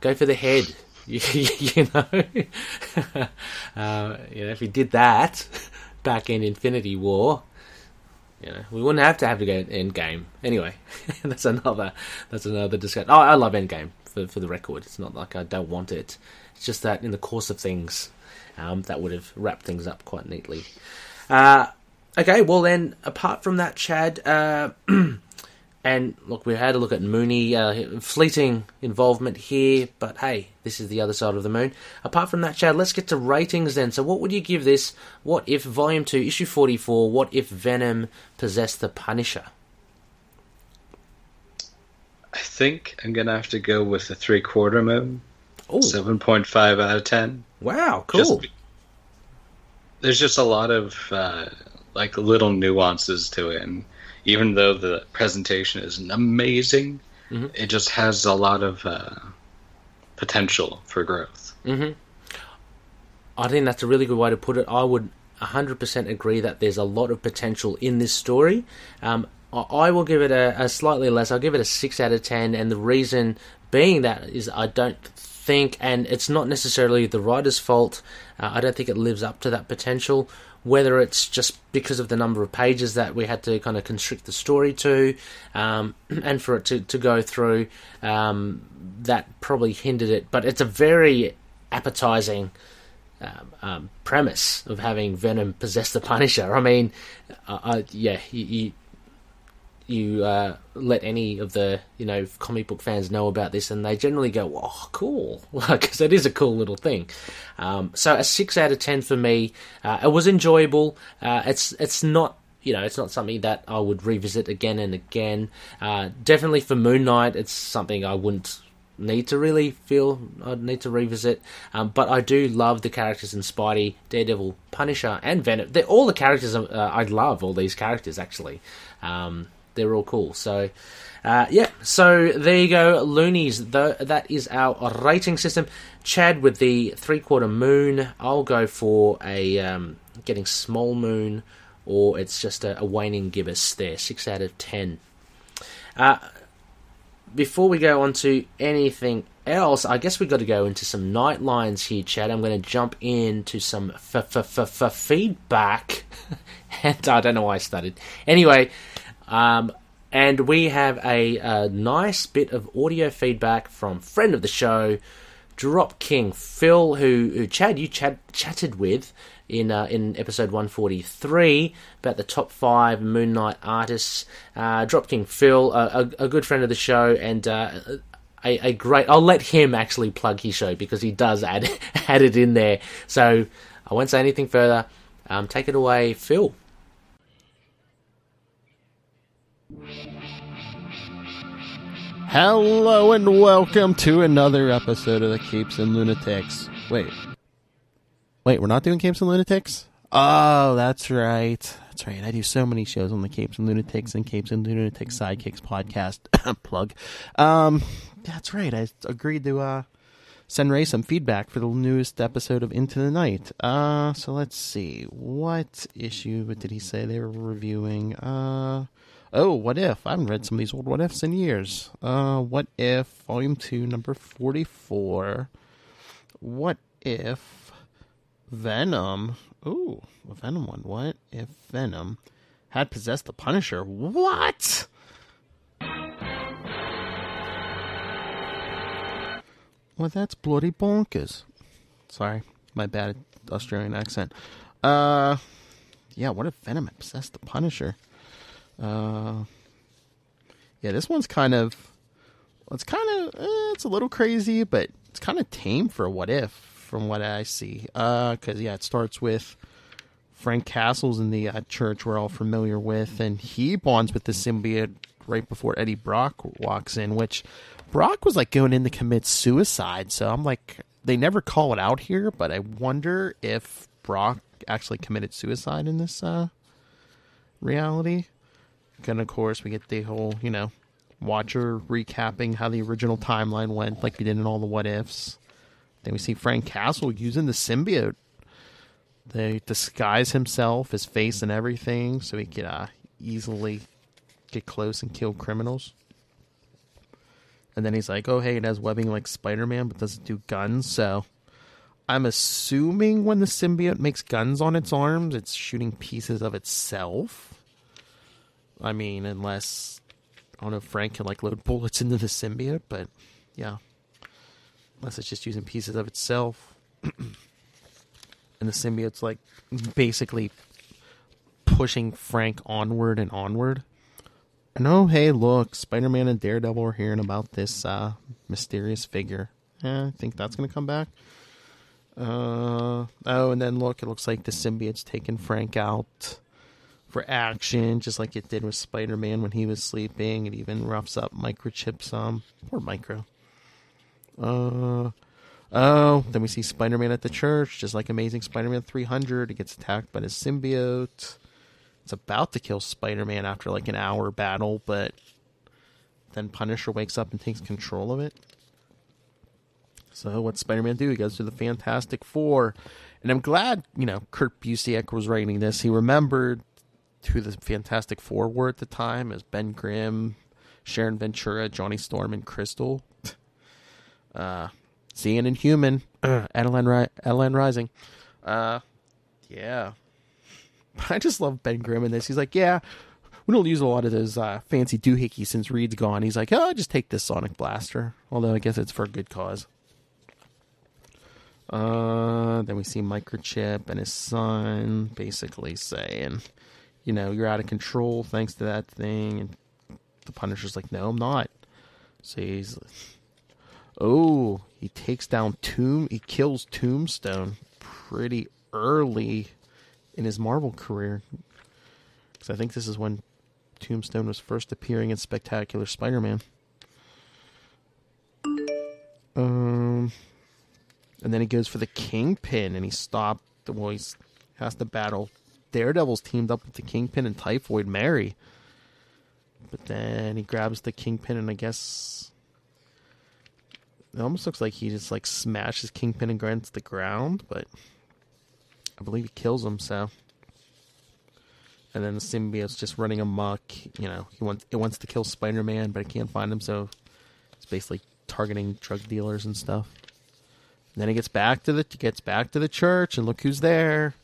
go for the head. You, you know, uh, you know, if he did that back in Infinity War, you know, we wouldn't have to have to go to Endgame. Anyway, that's another that's another discussion. Oh, I love Endgame for for the record. It's not like I don't want it. It's just that in the course of things, um, that would have wrapped things up quite neatly. Uh, okay, well then, apart from that, Chad. Uh, And look, we had a look at Mooney, uh, fleeting involvement here, but hey, this is the other side of the moon. Apart from that, Chad, let's get to ratings then. So, what would you give this? What if Volume 2, Issue 44, what if Venom possessed the Punisher? I think I'm gonna have to go with the three quarter moon. seven point five out of ten. wow, cool. Just there's just a lot of uh, like little nuances to it, and even though the presentation is amazing, Mhm. it just has a lot of uh, potential for growth. hmm I think that's a really good way to put it. I would 100% agree that there's a lot of potential in this story. Um, I, I will give it a, a slightly less. I'll give it a 6 out of 10, and the reason being that is I don't think, and it's not necessarily the writer's fault, uh, I don't think it lives up to that potential. Whether it's just because of the number of pages that we had to kind of constrict the story to, um, and for it to, to go through, um, that probably hindered it. But it's a very appetizing um, um, premise of having Venom possess the Punisher. I mean, yeah, you, you uh, let any of the you know comic book fans know about this, and they generally go, "Oh, cool," because it is a cool little thing. Um, so a six out of ten for me. Uh, it was enjoyable. Uh, it's it's not. You know, it's not something that I would revisit again and again. Uh, definitely for Moon Knight, it's something I wouldn't need to really feel I'd need to revisit. Um, but I do love the characters in Spidey, Daredevil, Punisher, and Venom. They're, all the characters uh, I love. All these characters actually, um, they're all cool. So. Uh, yeah, so there you go, Loonies. Th- that is our rating system. Chad with the three quarter moon. I'll go for a um, getting small moon, or it's just a, a waning gibbous there. Six out of ten. Uh, before we go on to anything else, I guess we've got to go into some night lines here, Chad. I'm going to jump into some f- f- f- feedback. and I don't know why I started. Anyway, um, and we have a, a nice bit of audio feedback from friend of the show, Drop King Phil, who, who Chad you chat, chatted with in uh, in episode 143 about the top five Moon Knight artists. Uh, Drop King Phil, a, a, a good friend of the show, and uh, a, a great. I'll let him actually plug his show because he does add add it in there. So I won't say anything further. Um, take it away, Phil. Hello and welcome to another episode of the Capes and Lunatics. Wait. Wait, we're not doing Capes and Lunatics? Oh, that's right. That's right. I do so many shows on the Capes and Lunatics and Capes and Lunatics Sidekicks podcast. Plug. Um, that's right. I agreed to uh, send Ray some feedback for the newest episode of Into the Night. Uh, so let's see. What issue did he say they were reviewing? Uh, oh, what if? I haven't read some of these old what ifs in years. Uh, what if, volume 2, number 44. What if Venom. Ooh, a Venom one. What if Venom had possessed the Punisher? What? Well, that's bloody bonkers. Sorry, my bad Australian accent. Uh, yeah, what if Venom had possessed the Punisher? Uh, yeah, this one's kind of, it's kind of, eh, it's a little crazy, but it's kind of tame for what if, from what I see. Uh, because yeah, it starts with Frank Castle's in the uh, church we're all familiar with, and he bonds with the symbiote right before Eddie Brock walks in, which Brock was like going in to commit suicide. So I'm like, they never call it out here, but I wonder if Brock actually committed suicide in this uh, reality. And of course, we get the whole, you know, Watcher recapping how the original timeline went, like we did in all the what ifs. Then we see Frank Castle using the symbiote. They disguise himself, his face, and everything, so he could uh, easily get close and kill criminals. And then he's like, "Oh, hey, it has webbing like Spider-Man, but doesn't do guns." So, I'm assuming when the symbiote makes guns on its arms, it's shooting pieces of itself. I mean, unless I don't know if Frank can like load bullets into the symbiote, but yeah, unless it's just using pieces of itself. and the symbiote's like basically pushing Frank onward and onward. And oh, hey, look, Spider Man and Daredevil are hearing about this uh, mysterious figure. I think that's to come back. Uh, oh, and then look, it looks like the symbiote's taking Frank out for action, just like it did with Spider Man when he was sleeping. It even roughs up Microchip some. Poor Micro. Uh, oh, then we see Spider Man at the church, just like Amazing Spider Man 300. He gets attacked by his symbiote. It's about to kill Spider Man after like an hour battle, but then Punisher wakes up and takes control of it. So what's Spider Man do? He goes to the Fantastic Four. And I'm glad, you know, Kurt Busiek was writing this. He remembered who the Fantastic Four were at the time as Ben Grimm, Sharon Ventura, Johnny Storm, and Crystal. Uh, seeing Inhuman, uh, Adeline, Ri- Adeline Rising. Uh, yeah. I just love Ben Grimm in this. He's like, yeah, we don't use a lot of those uh, fancy doohickeys since Reed's gone. He's like, oh, just take this Sonic Blaster. Although I guess it's for a good cause. Uh, then we see Microchip and his son basically saying, you know, you're out of control thanks to that thing. And the Punisher's like, no, I'm not. So he's, oh, he takes down Tomb, he kills Tombstone pretty early in his Marvel career. Because I think this is when Tombstone was first appearing in Spectacular Spider-Man. Um, and then he goes for the Kingpin, and he stopped. Well, he has to battle Daredevil's teamed up with the Kingpin and Typhoid Mary. But then he grabs the Kingpin, and I guess it almost looks like he just like smashes Kingpin against the ground, but I believe he kills him. So, and then the symbiote's just running amok. You know, he wants it wants to kill Spider Man, but it can't find him, so it's basically targeting drug dealers and stuff. And then he gets back to the gets back to the church, and look who's there.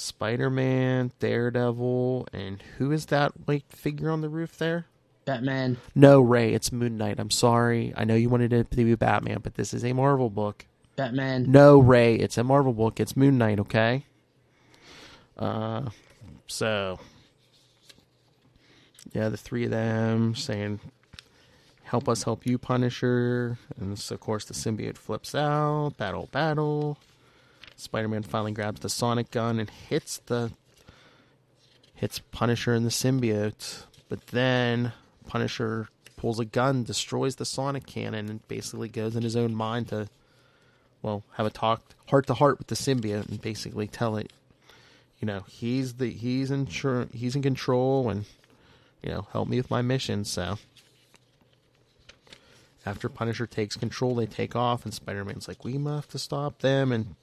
Spider Man, Daredevil, and who is that white figure on the roof there? Batman. No, Ray, it's Moon Knight. I'm sorry. I know you wanted it to be Batman, but this is a Marvel book. Batman. No, Ray, it's a Marvel book. It's Moon Knight, okay? Uh, so yeah, the three of them saying, "Help us, help you, Punisher." And this, of course, the symbiote flips out. Battle, battle. Spider-Man finally grabs the sonic gun and hits the hits Punisher and the symbiote. But then Punisher pulls a gun, destroys the sonic cannon, and basically goes in his own mind to, well, have a talk heart to heart with the symbiote and basically tell it, you know, he's the he's in he's in control and you know help me with my mission. So after Punisher takes control, they take off, and Spider-Man's like, we have to stop them, and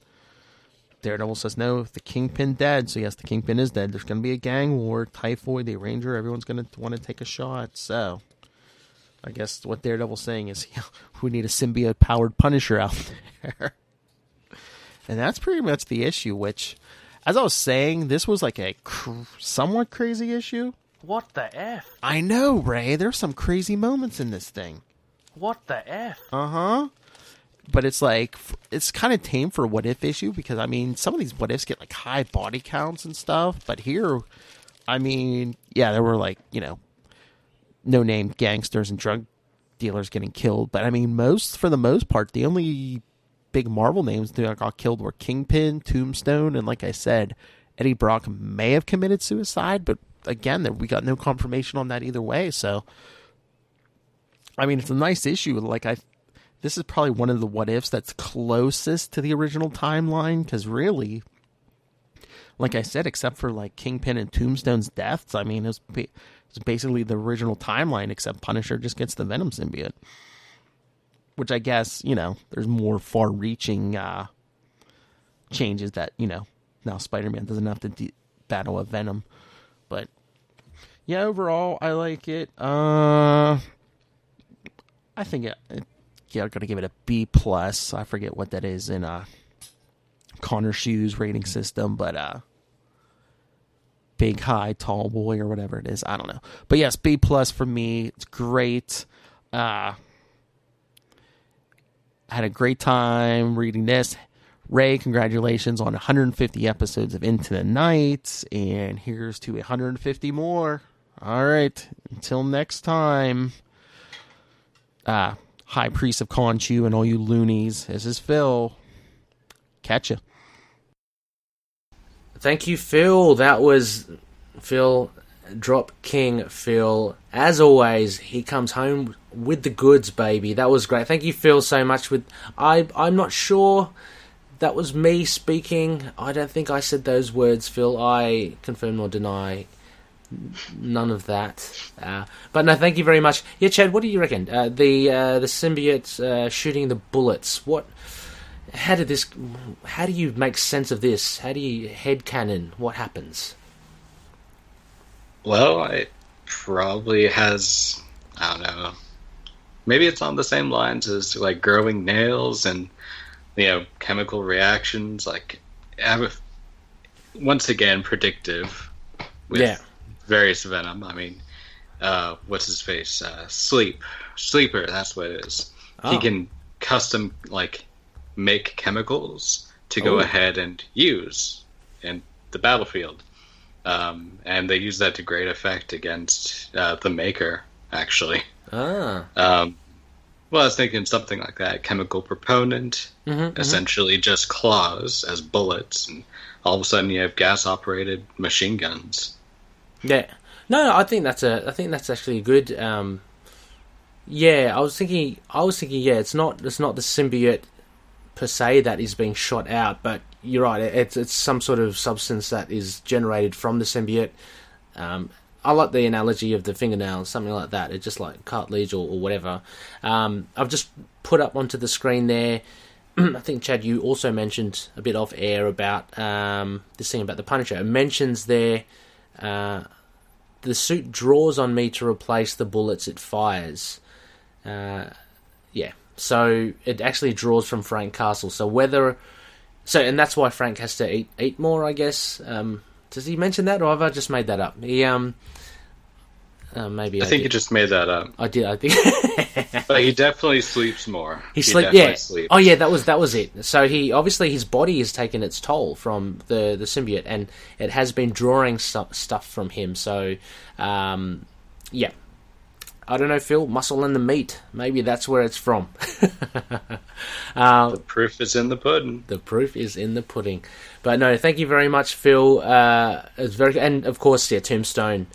Daredevil says, no, the Kingpin dead. So, yes, the Kingpin is dead. There's going to be a gang war. Typhoid, the Ranger, everyone's going to want to take a shot. So, I guess what Daredevil's saying is, yeah, we need a symbiote powered Punisher out there. and that's pretty much the issue, which, as I was saying, this was like a cr- somewhat crazy issue. What the F? I know, Ray. There's some crazy moments in this thing. What the F? Uh huh. But it's like it's kind of tame for what if issue because I mean some of these what ifs get like high body counts and stuff, but here, I mean, yeah, there were like you know, no name gangsters and drug dealers getting killed, but I mean most for the most part the only big Marvel names that got killed were Kingpin, Tombstone, and like I said, Eddie Brock may have committed suicide, but again, we got no confirmation on that either way. So, I mean, it's a nice issue. Like I, this is probably one of the what ifs that's closest to the original timeline because really, like I said, except for like Kingpin and Tombstone's deaths, I mean, it's it's basically the original timeline except Punisher just gets the Venom symbiote, which I guess you know there's more far-reaching uh, changes that you know now Spider-Man doesn't have to de- battle a Venom, but yeah, overall I like it. Uh I think it, it, yeah, I'm gonna give it a B plus. I forget what that is in uh Connor Shoes rating system, but uh big high tall boy or whatever it is. I don't know. But yes, B plus for me. It's great. Uh I had a great time reading this. Ray, congratulations on 150 episodes of Into the Night, and here's to 150 more. All right, until next time. Uh, High Priest of Khonshu and all you loonies, this is Phil. Catch ya. Thank you, Phil. That was Phil, Drop King Phil. As always, he comes home with the goods, baby. That was great. Thank you, Phil, so much. With I, I'm not sure that was me speaking. I don't think I said those words, Phil. I confirm or deny none of that. Uh, but no, thank you very much. Yeah, Chad, what do you reckon? Uh, the uh, the symbiote uh, shooting the bullets. What? How did this? How do you make sense of this? How do you head cannon? What happens? Well, it probably has. I don't know. Maybe it's on the same lines as like growing nails and you know chemical reactions. Like, once again, predictive. With Yeah. Various venom. I mean, uh, what's his face? Uh, Sleep. Sleeper. That's what it is. He Oh. can custom like make chemicals to go Oh. ahead and use in the battlefield. Um, and they use that to great effect against uh, the Maker, actually. Ah, Um, well, I was thinking something like that. Chemical proponent, Mhm, essentially just claws as bullets, and all of a sudden you have gas operated machine guns. Yeah. No, I think that's a. I think that's actually good. Um, yeah, I was thinking. I was thinking. Yeah, it's not. It's not the symbiote per se that is being shot out, but you're right. It's it's some sort of substance that is generated from the symbiote. Um, I like the analogy of the fingernails, something like that. It's just like cartilage or, or whatever. Um, I've just put up onto the screen there. I think Chad, you also mentioned a bit off air about um, this thing about the Punisher. It mentions there uh, the suit draws on me to replace the bullets it fires. Uh, yeah, so it actually draws from Frank Castle. So whether so, and that's why Frank has to eat eat more, I guess. Um, does he mention that, or have I just made that up? He um, uh, maybe I, I think you just made that up. I did. I think But he definitely sleeps more. he sleep. Yeah. sleeps. Oh yeah, that was that was it. So he obviously his body has taken its toll from the the symbiote, and it has been drawing stuff stuff from him. So, um, yeah. I don't know, Phil. Muscle and the meat. Maybe that's where it's from. uh, The proof is in the pudding. the proof is in the pudding. But no, thank you very much, Phil. Uh, it's very and of course, yeah, Tombstone.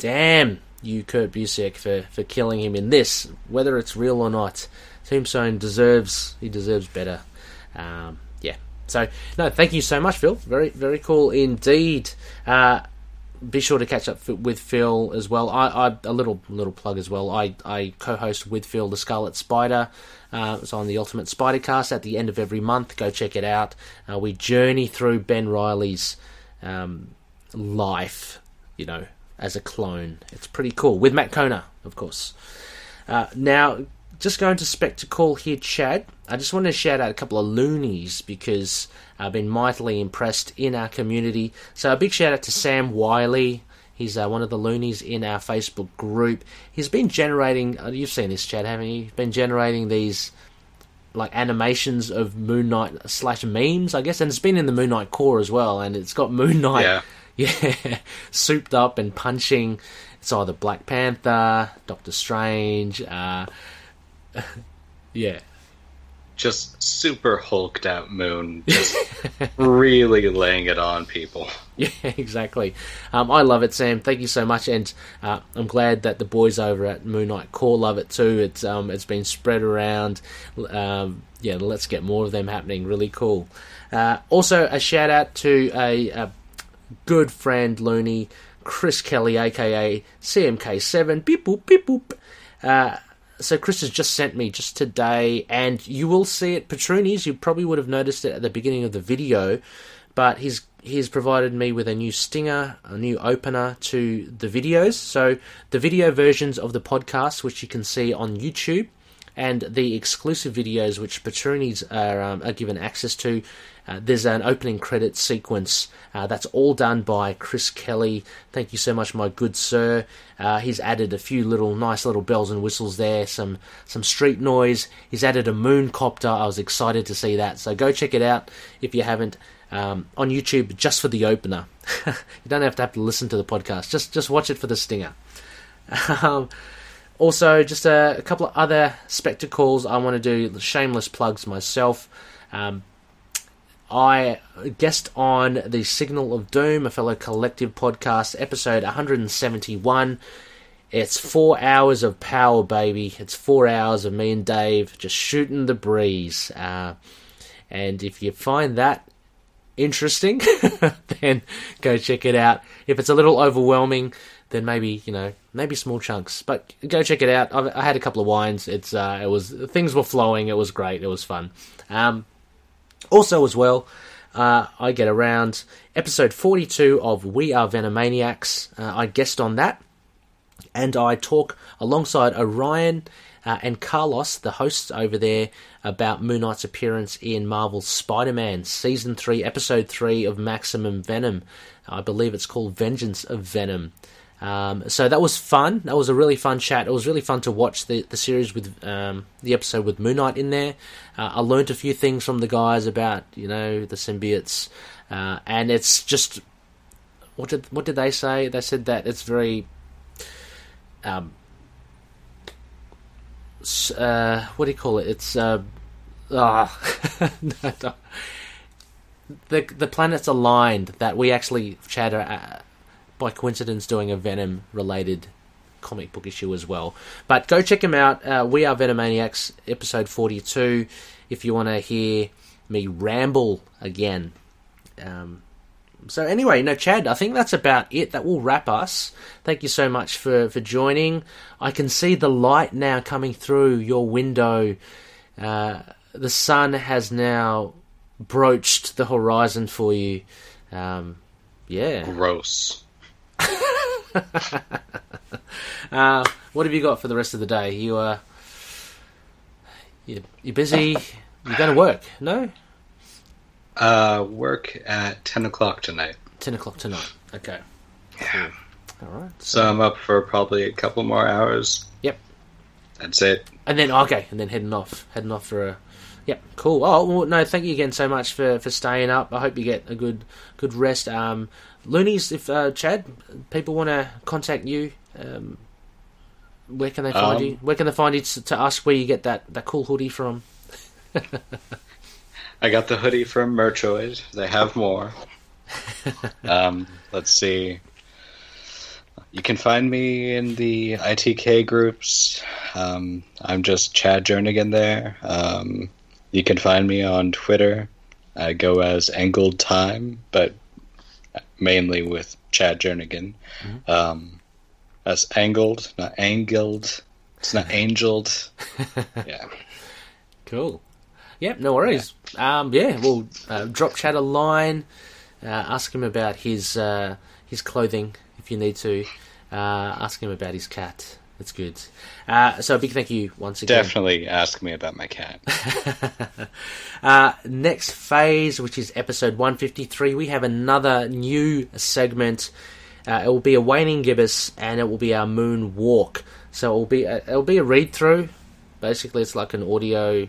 Damn you, Kurt Busiek, for for killing him in this, whether it's real or not. Tombstone deserves he deserves better. Um, yeah. So no, thank you so much, Phil. Very very cool indeed. Uh, be sure to catch up with Phil as well. I, I a little little plug as well. I, I co-host with Phil the Scarlet Spider. Uh, it's on the Ultimate Spider Cast at the end of every month. Go check it out. Uh, we journey through Ben Riley's um, life, you know, as a clone. It's pretty cool with Matt Kona, of course. Uh, now, just going to Spectacle here, Chad. I just want to shout out a couple of loonies because I've been mightily impressed in our community. So, a big shout out to Sam Wiley. He's uh, one of the loonies in our Facebook group. He's been generating, uh, you've seen this, Chad, haven't you? He's been generating these like animations of Moon Knight slash memes, I guess, and it's been in the Moon Knight core as well, and it's got Moon Knight Yeah. yeah, souped up and punching. It's either Black Panther, Doctor Strange, uh, yeah, Just super hulked out moon. Just really laying it on people. yeah, exactly. Um, I love it, Sam. Thank you so much, and uh, I'm glad that the boys over at Moon Knight Core love it too. It's um, it's been spread around. Um, yeah, let's get more of them happening. Really cool. Uh, also, a shout out to a, a good friend, Looney, Chris Kelly, aka CMK7. Beep boop, beep boop. Uh, so Chris has just sent me just today, and you will see it, Patroonies. You probably would have noticed it at the beginning of the video, but he's he's provided me with a new stinger, a new opener to the videos. So the video versions of the podcast, which you can see on YouTube, and the exclusive videos which Patronies are, um, are given access to. Uh, there's an opening credit sequence uh, that's all done by Chris Kelly. Thank you so much, my good sir. Uh, he's added a few little nice little bells and whistles there, some some street noise. He's added a moon copter. I was excited to see that. So go check it out if you haven't um, on YouTube just for the opener. you don't have to have to listen to the podcast. Just just watch it for the stinger. Um, also, just a, a, couple of other spectacles. I want to do shameless plugs myself. Um, I guest on the Signal of Doom, a fellow collective podcast, episode 171. It's four hours of power, baby. It's four hours of me and Dave just shooting the breeze. Uh, and if you find that interesting, then go check it out. If it's a little overwhelming, then maybe you know maybe small chunks. But go check it out. I've, i had a couple of wines. It's uh, it was things were flowing. It was great. It was fun. Um, also, as well, uh, I get around episode 42 of We Are Venomaniacs. Uh, I guest on that, and I talk alongside Orion uh, and Carlos, the hosts over there, about Moon Knight's appearance in Marvel's Spider Man Season 3, Episode 3 of Maximum Venom. I believe it's called Vengeance of Venom. Um, so that was fun. That was a really fun chat. It was really fun to watch the, the series with um, the episode with Moon Knight in there. Uh, I learned a few things from the guys about you know the symbiotes, uh, and it's just what did what did they say? They said that it's very um, uh, what do you call it? It's uh, oh, no, the the planets aligned that we actually Chad uh, by coincidence doing a Venom related comic book issue as well. But go check him out. Uh, we are Venomaniacs, episode 42, if you want to hear me ramble again. Um, so anyway, no, Chad, I think that's about it. That will wrap us. Thank you so much for, for joining. I can see the light now coming through your window. Uh, the sun has now broached the horizon for you. Um, yeah. Gross. uh, what have you got for the rest of the day? You uh, you you busy? You going to work? No. Uh, work at ten o'clock tonight. Ten o'clock tonight. Okay. Yeah. All right. So, so I'm up for probably a couple more hours. Yep. That's it. And then okay, and then heading off, heading off for a. Yep, cool. Oh well, no, thank you again so much for, for staying up. I hope you get a good good rest. Um, Loonies, if uh, Chad, people want to contact you, um, where can they find um, you? Where can they find you to, to, ask where you get that, that cool hoodie from? I got the hoodie from Merchoid. They have more. um, let's see. You can find me in the ITK groups. Um, I'm just Chad Jernigan there. Um, you can find me on Twitter. I go as Angled Time, but mainly with Chad Jernigan. Mm-hmm. Um, that's angled, not angled. It's not angeled. yeah. Cool. Yep, no worries. Yeah, um, yeah we'll uh, drop Chad a line, uh, ask him about his uh, his clothing if you need to, uh, ask him about his cat. That's good. Uh, so a big thank you once again. Definitely ask me about my cat. uh, next phase, which is episode 153, we have another new segment. Uh, it will be a waning gibbous, and it will be our moon walk. So it will be a, it will be a read through. Basically, it's like an audio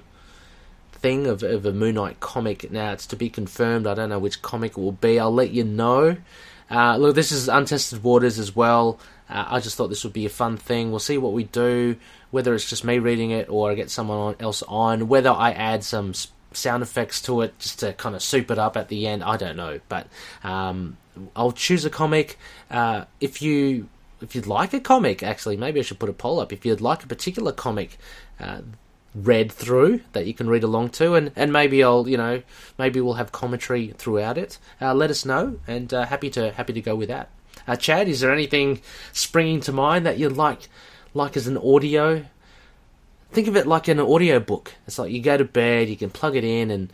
thing of, of a Moon Knight comic. Now it's to be confirmed. I don't know which comic it will be. I'll let you know. Uh, look, this is untested waters as well. Uh, I just thought this would be a fun thing. We'll see what we do, whether it's just me reading it or I get someone else on, whether I add some sound effects to it just to kind of soup it up at the end. I don't know, but um, I'll choose a comic. Uh, if you if you'd like a comic, actually, maybe I should put a poll up. If you'd like a particular comic uh, read through that you can read along to, and, and maybe I'll you know maybe we'll have commentary throughout it. Uh, let us know, and uh, happy to happy to go with that. Uh, Chad, is there anything springing to mind that you'd like, like as an audio? Think of it like an audio book. It's like you go to bed, you can plug it in, and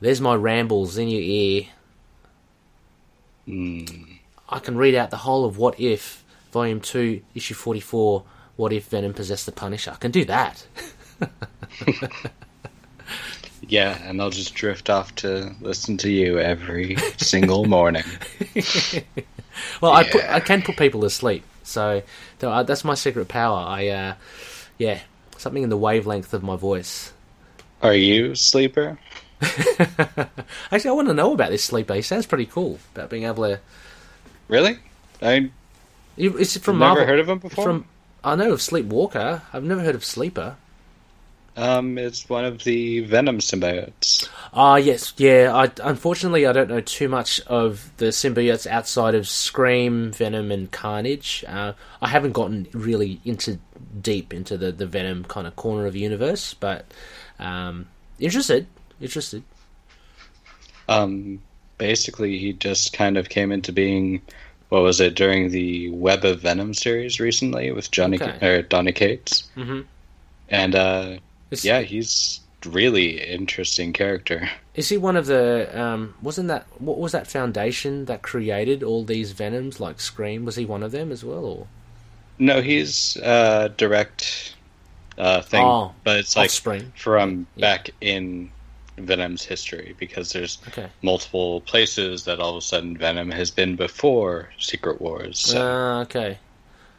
there's my rambles in your ear. Mm. I can read out the whole of What If, Volume 2, Issue 44, What If Venom Possessed the Punisher. I can do that. Yeah, and I'll just drift off to listen to you every single morning. Well, I put I can put people to sleep, so uh, that's my secret power. I uh, yeah, something in the wavelength of my voice. Are you a sleeper? Actually, I want to know about this sleeper. He sounds pretty cool about being able to. Really? I it from never Marvel? heard of him before. From I know of Sleepwalker. I've never heard of Sleeper. Um, it's one of the Venom symbiotes. Ah, yes, yeah. I unfortunately I don't know too much of the symbiotes outside of Scream, Venom, and Carnage. Uh, I haven't gotten really into deep into the the Venom kind of corner of the universe, but um, interested, interested. Um, basically, he just kind of came into being. What was it during the Web of Venom series recently with Johnny Okay. or Donny Cates? Mhm. And uh, Yeah, he's really interesting character. is he one of the? Um, wasn't that what was that foundation that created all these Venoms like Scream? Was he one of them as well, or No, he's uh, direct uh, thing, Oh, but it's like Offspring? from Yeah. back in Venom's history because there's Okay. multiple places that all of a sudden Venom has been before Secret Wars. So Ah, okay.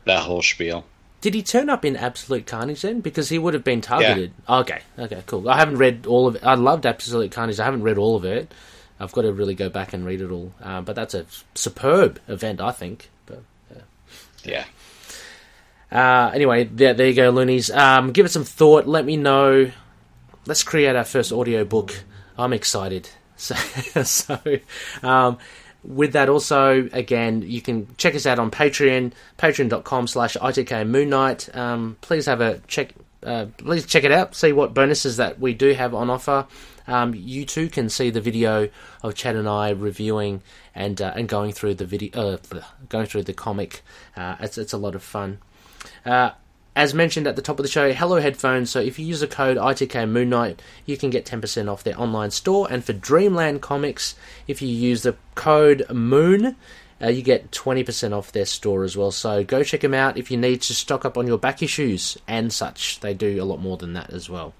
that whole spiel. Did he turn up in Absolute Carnage then? Because he would have been targeted. Okay, okay, cool. I haven't read all of it. I loved Absolute Carnage. I haven't read all of it. I've got to really go back and read it all. Uh, but that's a superb event, I think. But Yeah. uh, anyway, there, there you go, loonies. Um, give it some thought. Let me know. Let's create our first audio book. I'm excited. So, so um, with that also, again, you can check us out on Patreon, patreon.com slash ITK Moon Knight. Um, please have a check. Uh, please check it out. See what bonuses that we do have on offer. Um, you too can see the video of Chad and I reviewing and uh, and going through the video, uh, going through the comic. Uh, it's it's a lot of fun. As mentioned at the top of the show, Hello Headphones. So if you use the code ITK Moon Knight, you can get 10% off their online store. And for Dreamland Comics, if you use the code Moon, uh, you get 20% off their store as well. So go check them out if you need to stock up on your back issues and such. They do a lot more than that as well.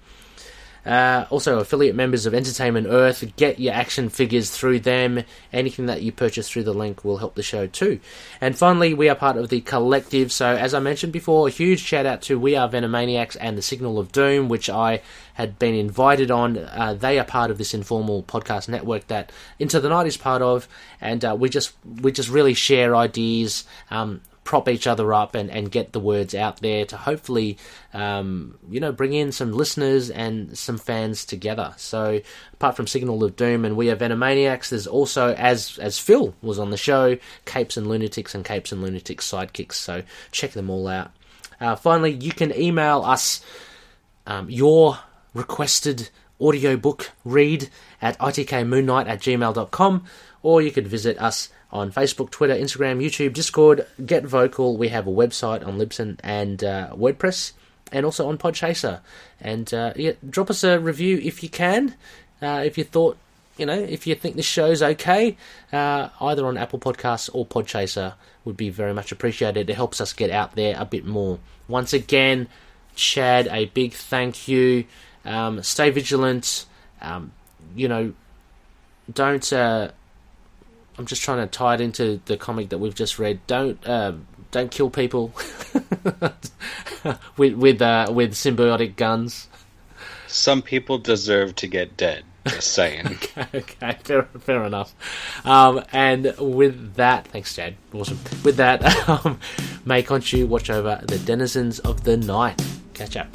Uh, also, affiliate members of Entertainment Earth, get your action figures through them. Anything that you purchase through the link will help the show too. And finally, we are part of the collective. So, as I mentioned before, a huge shout out to We Are Venomaniacs and the Signal of Doom, which I had been invited on. Uh, they are part of this informal podcast network that Into the Night is part of, and uh, we just we just really share ideas. Um, prop each other up and, and get the words out there to hopefully, um, you know, bring in some listeners and some fans together. So, apart from Signal of Doom and We Are Venomaniacs, there's also, as as Phil was on the show, Capes and Lunatics and Capes and Lunatics sidekicks. So, check them all out. Uh, finally, you can email us um, your requested audiobook read at itkmoonnight at gmail.com or you could visit us on Facebook, Twitter, Instagram, YouTube, Discord, Get Vocal. We have a website on Libsyn and uh, WordPress and also on Podchaser. And uh, yeah, drop us a review if you can. Uh, if you thought, you know, if you think this show's okay, uh, either on Apple Podcasts or Podchaser would be very much appreciated. It helps us get out there a bit more. Once again, Chad, a big thank you. Um, stay vigilant. Um, you know, don't. I'm just trying to tie it into the comic that we've just read. Don't uh, don't kill people with with uh, with symbiotic guns. Some people deserve to get dead. Just saying. okay, fair, fair enough. Um, and with that, thanks, Chad. Awesome. With that, um, may Khonshu watch over the denizens of the night. Catch up.